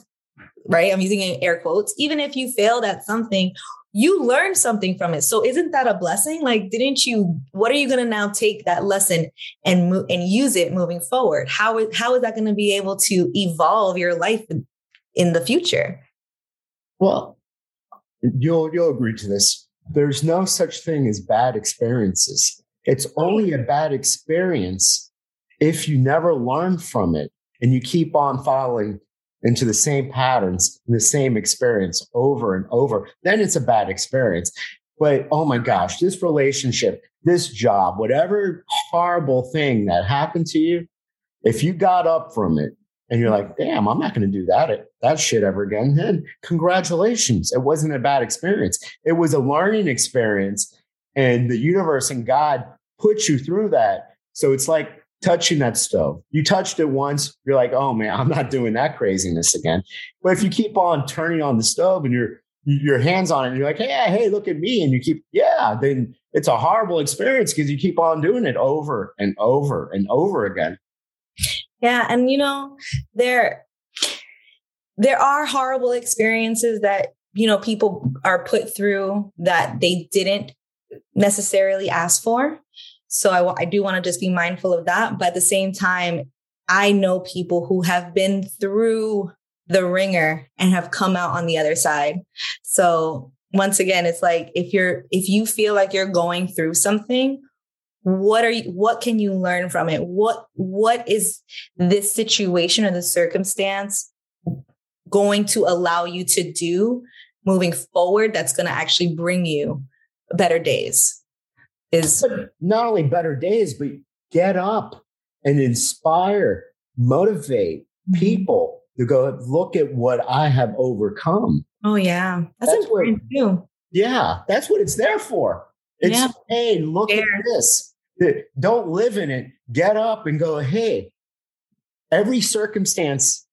right? I'm using air quotes, even if you failed at something, you learned something from it. So isn't that a blessing? Like, didn't you, what are you going to now take that lesson and and use it moving forward? How is, how is that going to be able to evolve your life in the future? Well, you'll, you'll agree to this there's no such thing as bad experiences. It's only a bad experience if you never learn from it and you keep on falling into the same patterns, the same experience over and over. Then it's a bad experience. But oh my gosh, this relationship, this job, whatever horrible thing that happened to you, if you got up from it and you're like, damn, I'm not going to do that that shit ever again, then congratulations. It wasn't a bad experience. It was a learning experience, and the universe and God put you through that. So it's like touching that stove. You touched it once, you're like, oh man, I'm not doing that craziness again. But if you keep on turning on the stove and your your hands on it, and you're like, hey, hey, look at me, and you keep, yeah, then it's a horrible experience because you keep on doing it over and over and over again. Yeah, and you know, there there are horrible experiences that, you know, people are put through that they didn't necessarily ask for. So I, I do want to just be mindful of that, but at the same time, I know people who have been through the ringer and have come out on the other side. So once again, it's like if you're if you feel like you're going through something, what are you what can you learn from it what what is this situation or the circumstance going to allow you to do moving forward that's going to actually bring you better days is but not only better days but get up and inspire motivate mm-hmm. people to go look at what i have overcome oh yeah that's, that's important what, too yeah that's what it's there for it's yeah. hey look at this don't live in it. Get up and go, hey, every circumstance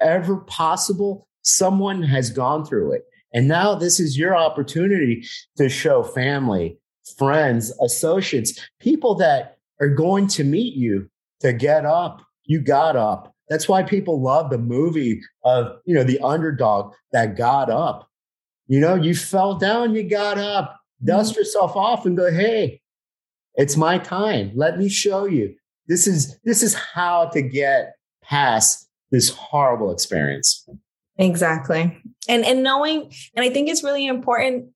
ever possible, someone has gone through it. And now this is your opportunity to show family, friends, associates, people that are going to meet you to get up. You got up. That's why people love the movie of, you know, the underdog that got up. You know, you fell down, you got up, dust mm-hmm. yourself off and go, hey, it's my time. Let me show you. This is this is how to get past this horrible experience. Exactly. And and knowing and I think it's really important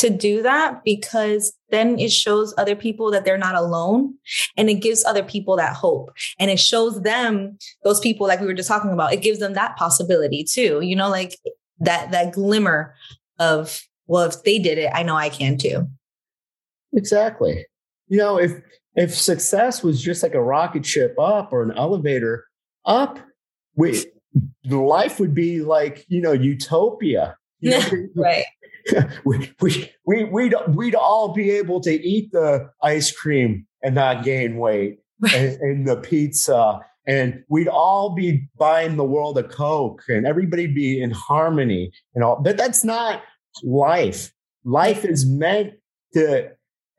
to do that because then it shows other people that they're not alone and it gives other people that hope and it shows them those people like we were just talking about it gives them that possibility too you know like that that glimmer of well if they did it i know i can too exactly you know, if if success was just like a rocket ship up or an elevator up, we life would be like you know utopia. You know, right. we, we, we, we'd, we'd all be able to eat the ice cream and not gain weight and, and, the pizza. And we'd all be buying the world a Coke and everybody be in harmony and all. But that's not life. Life is meant to,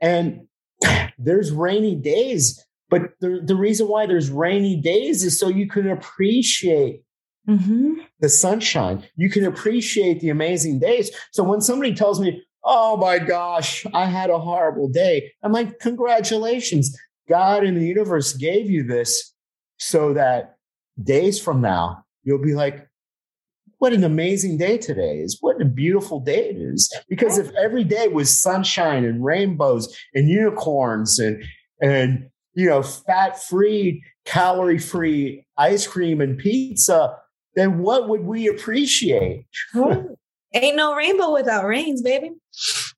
and there's rainy days, but the, the reason why there's rainy days is so you can appreciate mm-hmm. the sunshine. You can appreciate the amazing days. So when somebody tells me, oh my gosh, I had a horrible day, I'm like, congratulations. God in the universe gave you this so that days from now, you'll be like, what an amazing day today is. What a beautiful day it is. Because if every day was sunshine and rainbows and unicorns and, and, you know, fat free, calorie free ice cream and pizza, then what would we appreciate? Ain't no rainbow without rains, baby.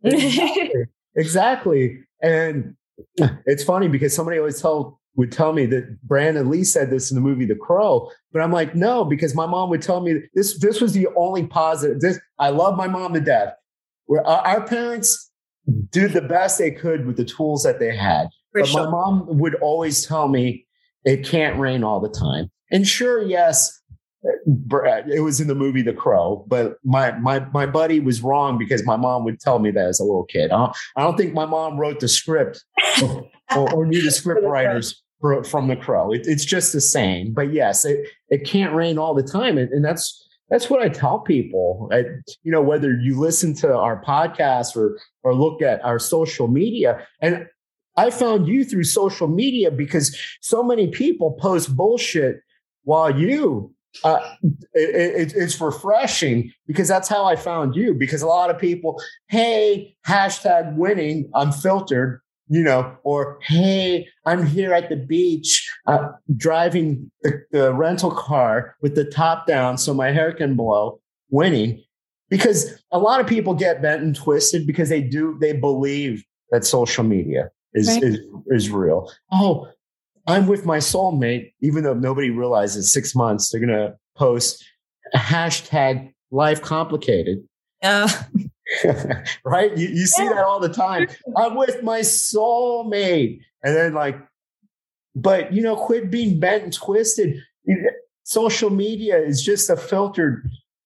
exactly. exactly. And it's funny because somebody always tell would tell me that Brandon Lee said this in the movie The Crow, but I'm like, no, because my mom would tell me this. This was the only positive. This I love my mom to death. Where our parents did the best they could with the tools that they had, For but sure. my mom would always tell me it can't rain all the time. And sure, yes, it was in the movie The Crow, but my my my buddy was wrong because my mom would tell me that as a little kid. I don't, I don't think my mom wrote the script or, or knew the script writers from The Crow. It, it's just the same. But yes, it it can't rain all the time, and, and that's that's what I tell people. I, you know, whether you listen to our podcast or or look at our social media, and I found you through social media because so many people post bullshit while you uh, it, it, it's refreshing because that's how I found you. Because a lot of people, hey, hashtag winning, unfiltered, you know, or hey, I'm here at the beach uh, driving the, the rental car with the top down so my hair can blow, winning. Because a lot of people get bent and twisted because they do, they believe that social media is, right. is, is real. Oh, I'm with my soulmate, even though nobody realizes six months, they're going to post a hashtag life complicated. Uh. right? You, you see yeah. that all the time. I'm with my soulmate. And then, like, but, you know, quit being bent and twisted. Social media is just a filter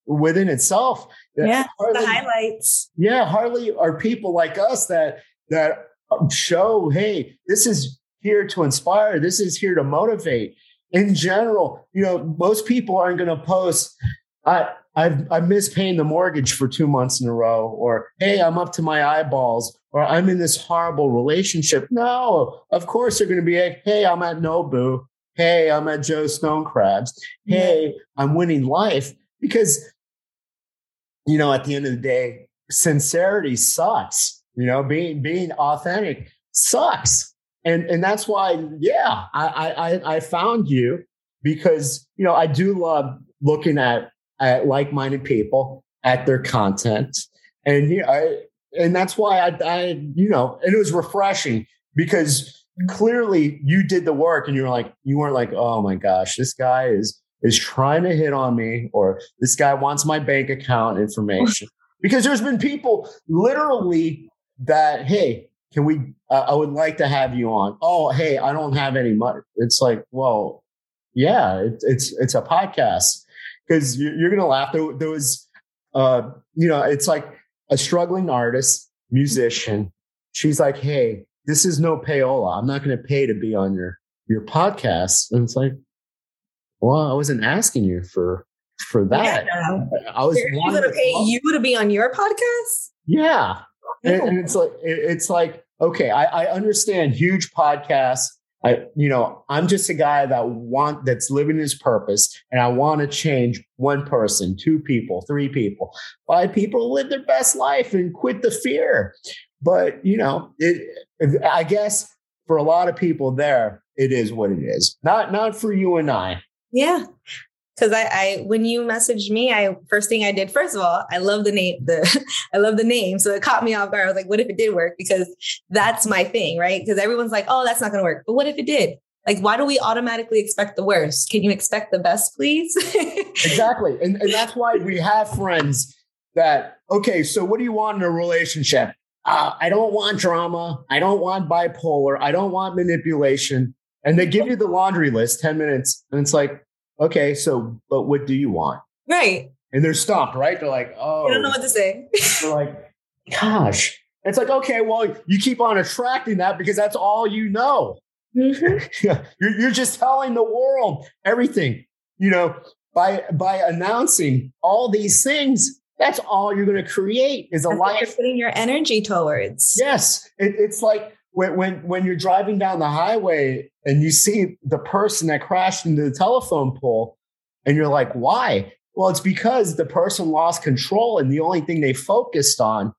within itself. Yeah, hardly, the highlights. Yeah, hardly are people like us that that show, hey, this is here to inspire. This is here to motivate. In general, you know, most people aren't going to post. I I've I missed paying the mortgage for two months in a row, or hey, I'm up to my eyeballs, or I'm in this horrible relationship. No, of course they're going to be like, hey, I'm at Nobu. Hey, I'm at Joe Stone Crabs. Hey, I'm winning life because you know at the end of the day, sincerity sucks. You know, being being authentic sucks and and that's why yeah I, I i found you because you know i do love looking at at like-minded people at their content. And you know I, and that's why I, I you know and it was refreshing because clearly you did the work and you were like you weren't like oh my gosh this guy is is trying to hit on me or this guy wants my bank account information. Because there's been people literally that hey can we uh, i would like to have you on. Oh hey i don't have any money it's like well yeah it, it's it's a podcast. Because you're, you're, gonna laugh. There, there was uh you know it's like a struggling artist musician. She's like hey this is no payola. I'm not going to pay to be on your your podcast. And it's like well i wasn't asking you for for that. Yeah. i was going to pay you to be on your podcast? Yeah. And, and, it's like it's like okay, I, I understand huge podcasts. I, you know, I'm just a guy that want that's living his purpose, and I want to change one person, two people, three people, five people live their best life and quit the fear. But you know, it, I guess for a lot of people there, it is what it is. Not not for you and I. Yeah because I, I when you messaged me, I first thing I did, first of all, I love the name, the I love the name. So it caught me off guard. I was like, what if it did work? Because that's my thing, right? Because everyone's like, oh, that's not gonna work. But what if it did? Like, why do we automatically expect the worst? Can you expect the best, please? exactly. And, and that's why we have friends that, okay, so what do you want in a relationship? Uh, I don't want drama. I don't want bipolar. I don't want manipulation. And they give you the laundry list 10 minutes. And it's like, okay, so, but what do you want? Right. And they're stumped, right? They're like, oh. I don't know what to say. they're like, gosh. It's like, okay, well, you keep on attracting that because that's all you know. Mm-hmm. you're, you're just telling the world everything, you know, by by announcing all these things. That's all you're going to create is a that's life. You're putting your energy towards. Yes, it, it's like when, when when you're driving down the highway and you see the person that crashed into the telephone pole and you're like why? Well it's because the person lost control and the only thing they focused on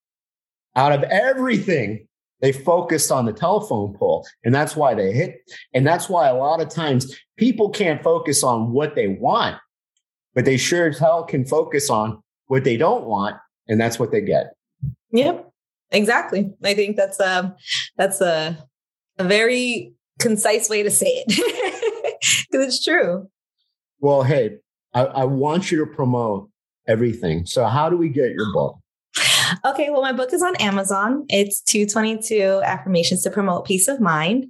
out of everything they focused on the telephone pole. And that's why they hit and that's why a lot of times people can't focus on what they want but they sure as hell can focus on what they don't want and that's what they get. Yep exactly. I think that's a um, that's a a very concise way to say it because it's true. Well, hey, I, I want you to promote everything. So, how do we get your book? Okay, well, my book is on Amazon. It's 222 Affirmations to Promote Peace of Mind.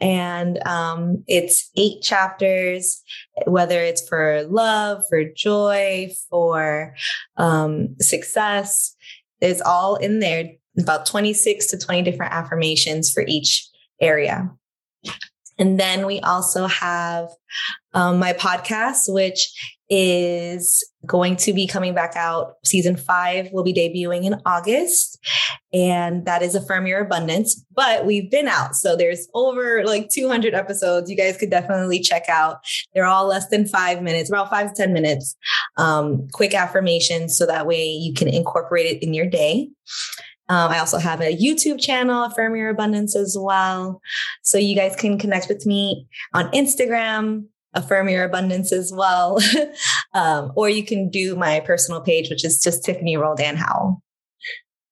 And um, it's eight chapters, whether it's for love, for joy, for um, success. It's all in there, about 26 to 20 different affirmations for each area. And then we also have um, my podcast, which is going to be coming back out. Season five will be debuting in August, and that is Affirm Your Abundance. But we've been out, so there's over like 200 episodes. You guys could definitely check out. They're all less than five minutes, about five to 10 minutes. Um, quick affirmations, so that way you can incorporate it in your day. Um, I also have a YouTube channel, Affirm Your Abundance, as well. So you guys can connect with me on Instagram, affirm your abundance as well. um, or you can do my personal page, which is just Tiffany Roldan Howell.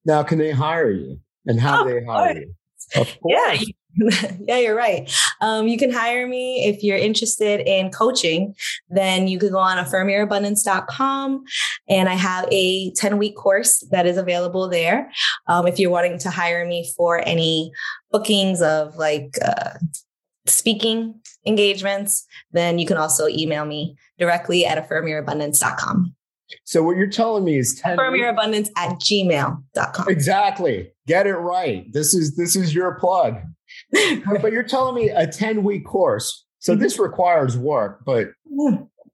Now, can they hire you? And how oh, do they hire you? Of course. Yeah, yeah, you're right. Um, you can hire me if you're interested in coaching. Then you can go on affirmyourabundance.com, and I have a 10 week course that is available there. Um, if you're wanting to hire me for any bookings of like uh, speaking engagements, then you can also email me directly at affirmyourabundance.com. So what you're telling me is 10 affirmyourabundance at gmail.com. Exactly. Get it right. This is this is your plug. Uh, but you're telling me a 10 week course. So this mm-hmm. requires work, but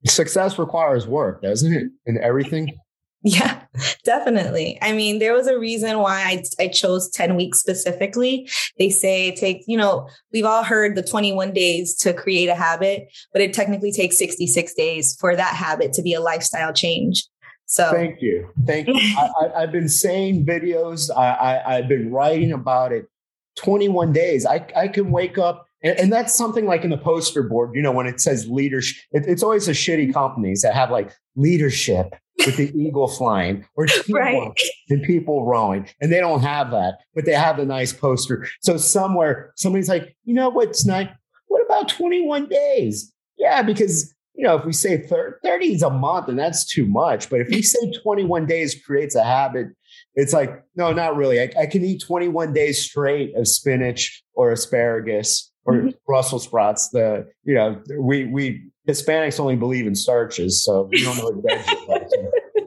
success requires work, doesn't it? In everything. Yeah, definitely. I mean, there was a reason why I, I chose 10 weeks specifically. They say it takes, you know, we've all heard the 21 days to create a habit, but it technically takes 66 days for that habit to be a lifestyle change. So thank you. Thank you. I, have been saying videos, I, I, I've been writing about it 21 days. I, I can wake up and, and, that's something like in the poster board, you know, when it says leadership, it, it's always a shitty mm-hmm. companies that have like leadership with the eagle flying or right. and people rowing. And they don't have that, but they have a nice poster. So somewhere somebody's like, you know what's nice? What about 21 days? Yeah, because you know, if we say 30 is a month and that's too much, but if we say 21 days creates a habit, it's like, no, not really. I, I can eat 21 days straight of spinach or asparagus or mm-hmm. Brussels sprouts. The you know we we Hispanics only believe in starches, so we don't know what veggies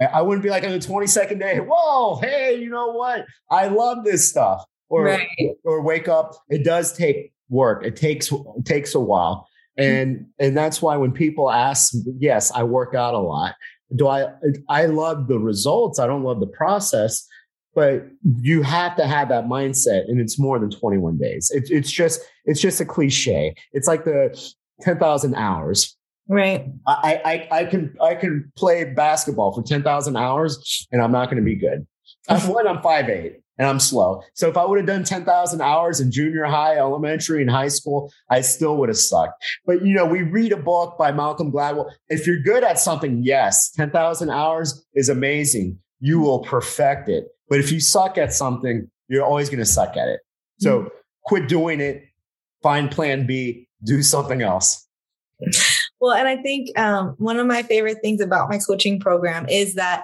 I wouldn't be like on the 22nd day, whoa, hey, you know what? I love this stuff. Or right. or wake up. It does take work. It takes it takes a while. And and that's why when people ask, yes, I work out a lot. Do I I love the results. I don't love the process but you have to have that mindset and it's more than 21 days. It, it's just it's just a cliche. It's like the 10000 hours. Right. I, I i can i can play basketball for 10000 hours and i'm not going to be good. I'm one i'm 5'8 and i'm slow. So if i would have done 10000 hours in junior high elementary and high school i still would have sucked. But you know we read a book by malcolm gladwell. If you're good at something yes 10000 hours is amazing. You will perfect it but if you suck at something, you're always going to suck at it. So mm-hmm. quit doing it, find plan B, do something else. Well, and I think um, one of my favorite things about my coaching program is that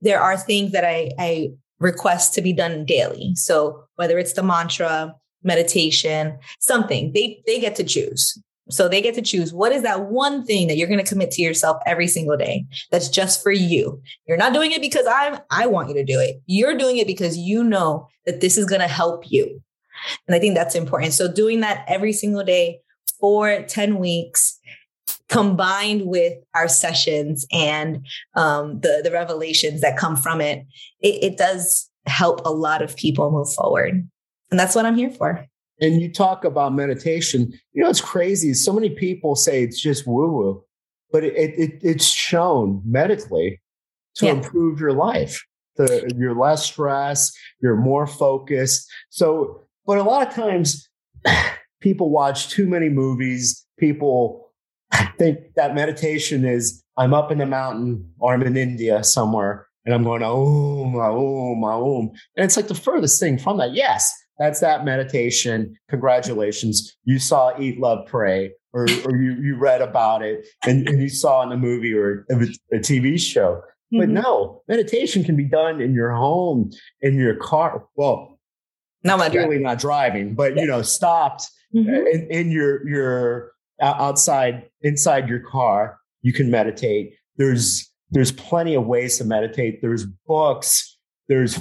there are things that I, I request to be done daily. So whether it's the mantra, meditation, something they they get to choose. So they get to choose what is that one thing that you're going to commit to yourself every single day that's just for you. You're not doing it because I'm I want you to do it. You're doing it because you know that this is going to help you. And I think that's important. So doing that every single day for 10 weeks combined with our sessions and um, the the revelations that come from it, it, it does help a lot of people move forward. And that's what I'm here for. And you talk about meditation. You know, it's crazy. So many people say it's just woo woo, but it, it, it's shown medically to yeah. improve your life. The, you're less stressed, you're more focused. So, but a lot of times people watch too many movies. People think that meditation is I'm up in the mountain or I'm in India somewhere and I'm going, oh, my, oh, my, oh. And it's like the furthest thing from that. Yes, that's that meditation. Congratulations. You saw Eat, Love, Pray, or, or you, you read about it and, and you saw in a movie or a, a TV show. Mm-hmm. But no, meditation can be done in your home, in your car. Well, not really driving. not driving, but you know, stopped mm-hmm. in, in your your outside inside your car. You can meditate. There's there's plenty of ways to meditate. There's books. There's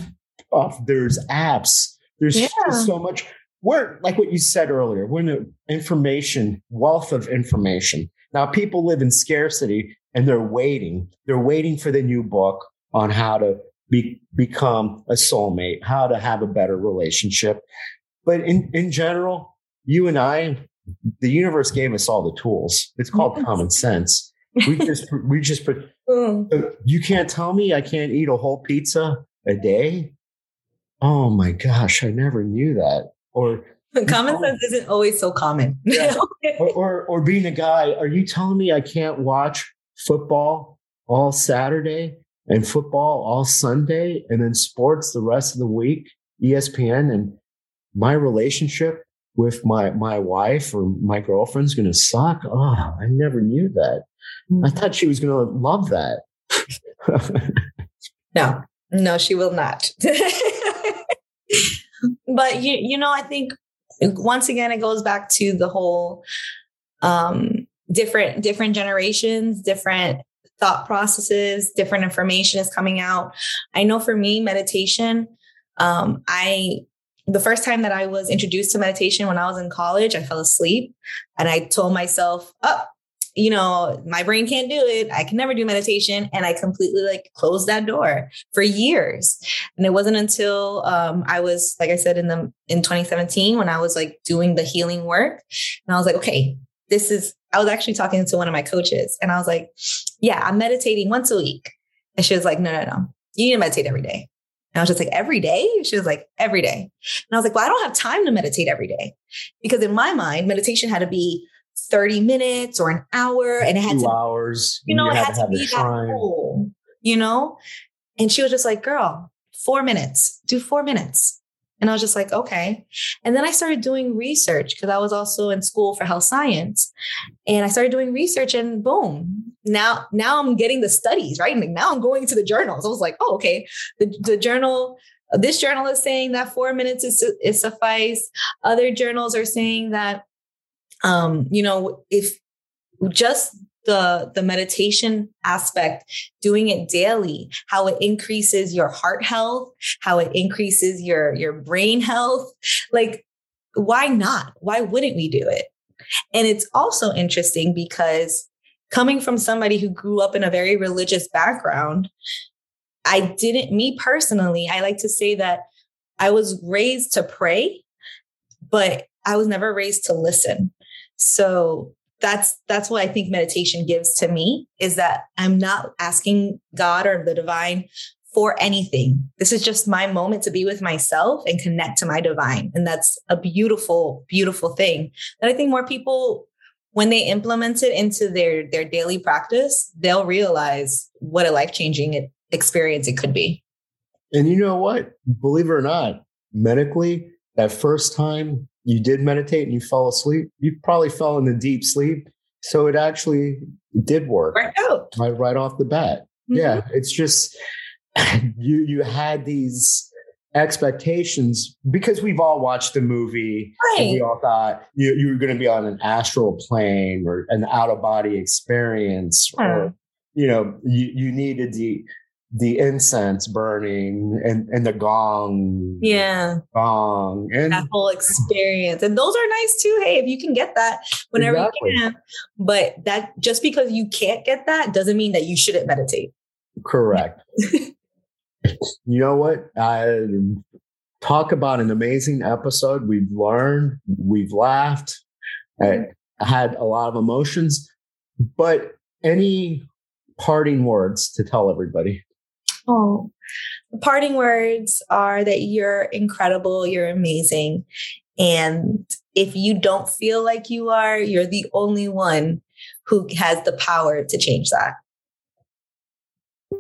uh, there's apps. There's yeah. so much. We're like what you said earlier. We're in an information wealth of information. Now people live in scarcity and they're waiting. They're waiting for the new book on how to be, become a soulmate, how to have a better relationship. But in, in general, you and I, the universe gave us all the tools. It's called yes. common sense. We just, we just put, mm. you can't tell me I can't eat a whole pizza a day. Oh my gosh, I never knew that. Or common sense isn't always so common. Yeah. or, or, or being a guy, are you telling me I can't watch football all Saturday and football all Sunday and then sports the rest of the week, ESPN and my relationship with my my wife or my girlfriend's going to suck. Oh, I never knew that. I mm. thought she was going to love that. no, no, she will not. But you you know, I think once again it goes back to the whole um different different generations, different thought processes, different information is coming out. I know for me, meditation, um, I the first time that I was introduced to meditation when I was in college, I fell asleep and I told myself, oh, you know, my brain can't do it. I can never do meditation. And I completely like closed that door for years. And it wasn't until um, I was, like I said, in the in 2017 when I was like doing the healing work. And I was like, okay, this is I was actually talking to one of my coaches and I was like, yeah, I'm meditating once a week. And she was like, no, no, no. You need to meditate every day. And I was just like, every day? She was like, every day. And I was like, well, I don't have time to meditate every day. Because in my mind, meditation had to be 30 minutes or an hour and it had Two to hours. You know, you it had to, to be that whole, you know? And she was just like, girl, four minutes, do four minutes. And I was just like, okay. And then I started doing research because I was also in school for health science. And I started doing research and boom, now, now I'm getting the studies, right? And now I'm going to the journals. I was like, oh, okay. The, the journal, this journal is saying that four minutes is, is suffice. Other journals are saying that, um, you know, if just the the meditation aspect doing it daily how it increases your heart health how it increases your your brain health like why not? Why wouldn't we do it? And it's also interesting because coming from somebody who grew up in a very religious background i didn't me personally i like to say that i was raised to pray but i was never raised to listen so that's that's what I think meditation gives to me is that I'm not asking God or the divine for anything. This is just my moment to be with myself and connect to my divine. And that's a beautiful, beautiful thing that I think more people, when they implement it into their, their daily practice, they'll realize what a life changing experience it could be. And you know what? Believe it or not, medically, that first time you did meditate and you fell asleep, you probably fell into deep sleep. So it actually did work. Right out. Right, right off the bat. Mm-hmm. Yeah. It's just you you had these expectations because we've all watched the movie right. and we all thought you, you were going to be on an astral plane or an out of body experience or you know you, you needed the the incense burning and, and the gong. Yeah. Gong. And that whole experience. And those are nice too. Hey, if you can get that whenever exactly. you can. But that just because you can't get that doesn't mean that you shouldn't meditate. Correct. you know what? I talk about an amazing episode. We've learned, we've laughed, I mm-hmm. had a lot of emotions, but any parting words to tell everybody? Oh, the parting words are that you're incredible, you're amazing. And if you don't feel like you are, you're the only one who has the power to change that.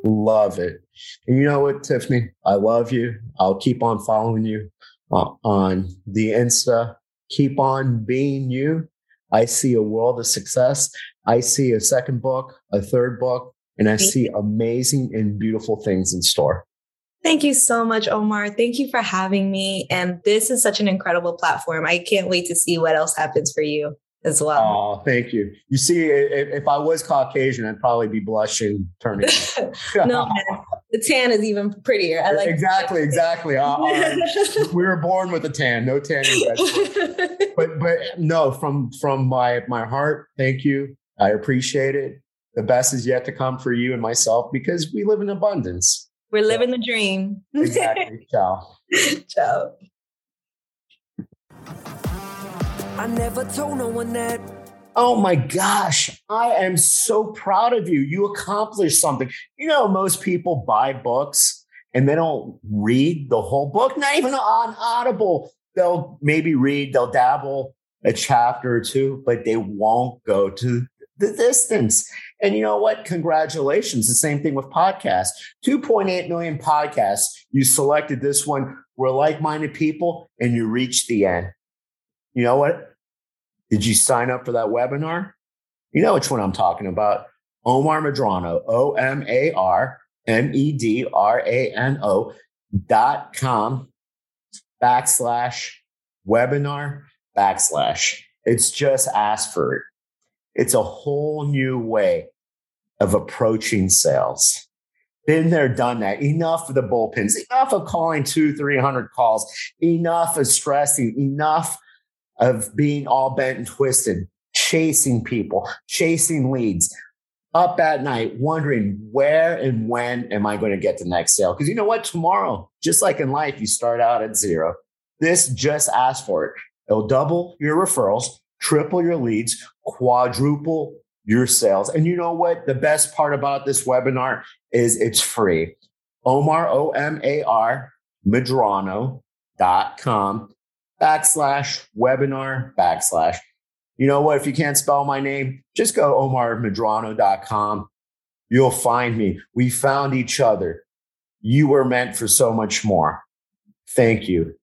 Love it. And you know what, Tiffany? I love you. I'll keep on following you uh, on the Insta. Keep on being you. I see a world of success. I see a second book, a third book, and I see amazing and beautiful things in store. Thank you so much, Omar. Thank you for having me. And this is such an incredible platform. I can't wait to see what else happens for you as well. Oh, thank you. You see, if, if I was Caucasian, I'd probably be blushing, turning. no, man. the tan is even prettier. I like exactly, exactly. Uh, uh, we were born with a tan, no tanning. but but no, from from my my heart, thank you. I appreciate it. The best is yet to come for you and myself because we live in abundance. We're living so, the dream. exactly. Ciao. Ciao. I never told no one that. Oh my gosh, I am so proud of you. You accomplished something. You know, most people buy books and they don't read the whole book, not even on Audible. They'll maybe read, they'll dabble a chapter or two, but they won't go to the distance. And you know what? Congratulations. The same thing with podcasts 2.8 million podcasts. You selected this one. We're like minded people and you reached the end. You know what? Did you sign up for that webinar? You know which one I'm talking about. Omar Medrano, O M A R M E D R A N O dot com backslash webinar backslash. It's just ask for it. It's a whole new way of approaching sales. Been there, done that. Enough of the bullpens, enough of calling two, 300 calls, enough of stressing, enough of being all bent and twisted, chasing people, chasing leads, up at night, wondering where and when am I going to get the next sale? Because you know what? Tomorrow, just like in life, you start out at zero. This just ask for it. It'll double your referrals, triple your leads, quadruple your sales. And you know what? The best part about this webinar is it's free. Omar, O M A R, Medrano.com backslash webinar backslash. You know what? If you can't spell my name, just go omarmedrano.com. You'll find me. We found each other. You were meant for so much more. Thank you.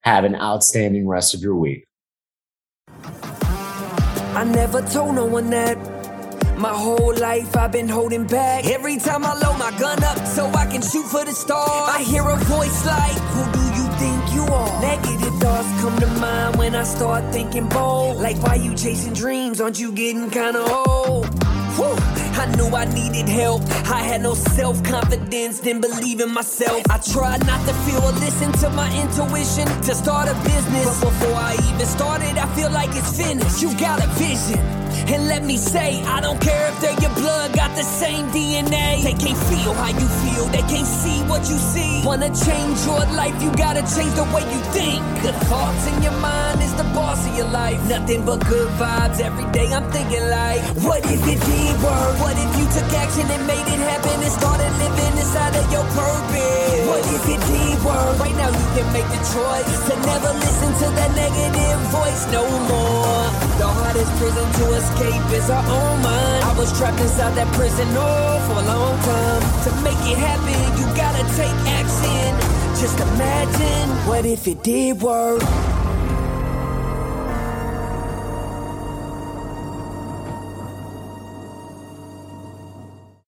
Have an outstanding rest of your week. I never told no one that. My whole life I've been holding back. Every time I load my gun up so I can shoot for the stars, I hear a voice like, Who do you think you are? Negative thoughts come to mind when I start thinking bold. Like, why you chasing dreams? Aren't you getting kinda old? I knew I needed help. I had no self confidence, didn't believe in myself. I tried not to feel or listen to my intuition to start a business. But before I even started, I feel like it's finished. You got a vision. And let me say, I don't care if they're your blood, got the same DNA. They can't feel how you feel, they can't see what you see. Wanna change your life, you gotta change the way you think. Good thoughts in your mind is the boss of your life. Nothing but good vibes every day. I'm thinking like, what if it did work? What if you took action and made it happen and started living inside of your purpose? What if it did work? Right now you can make the choice to never listen to that negative voice no more. The hardest prison to escape is our own mind. I was trapped inside that prison, oh, for a long time. To make it happen, you gotta take action. Just imagine, what if it did work?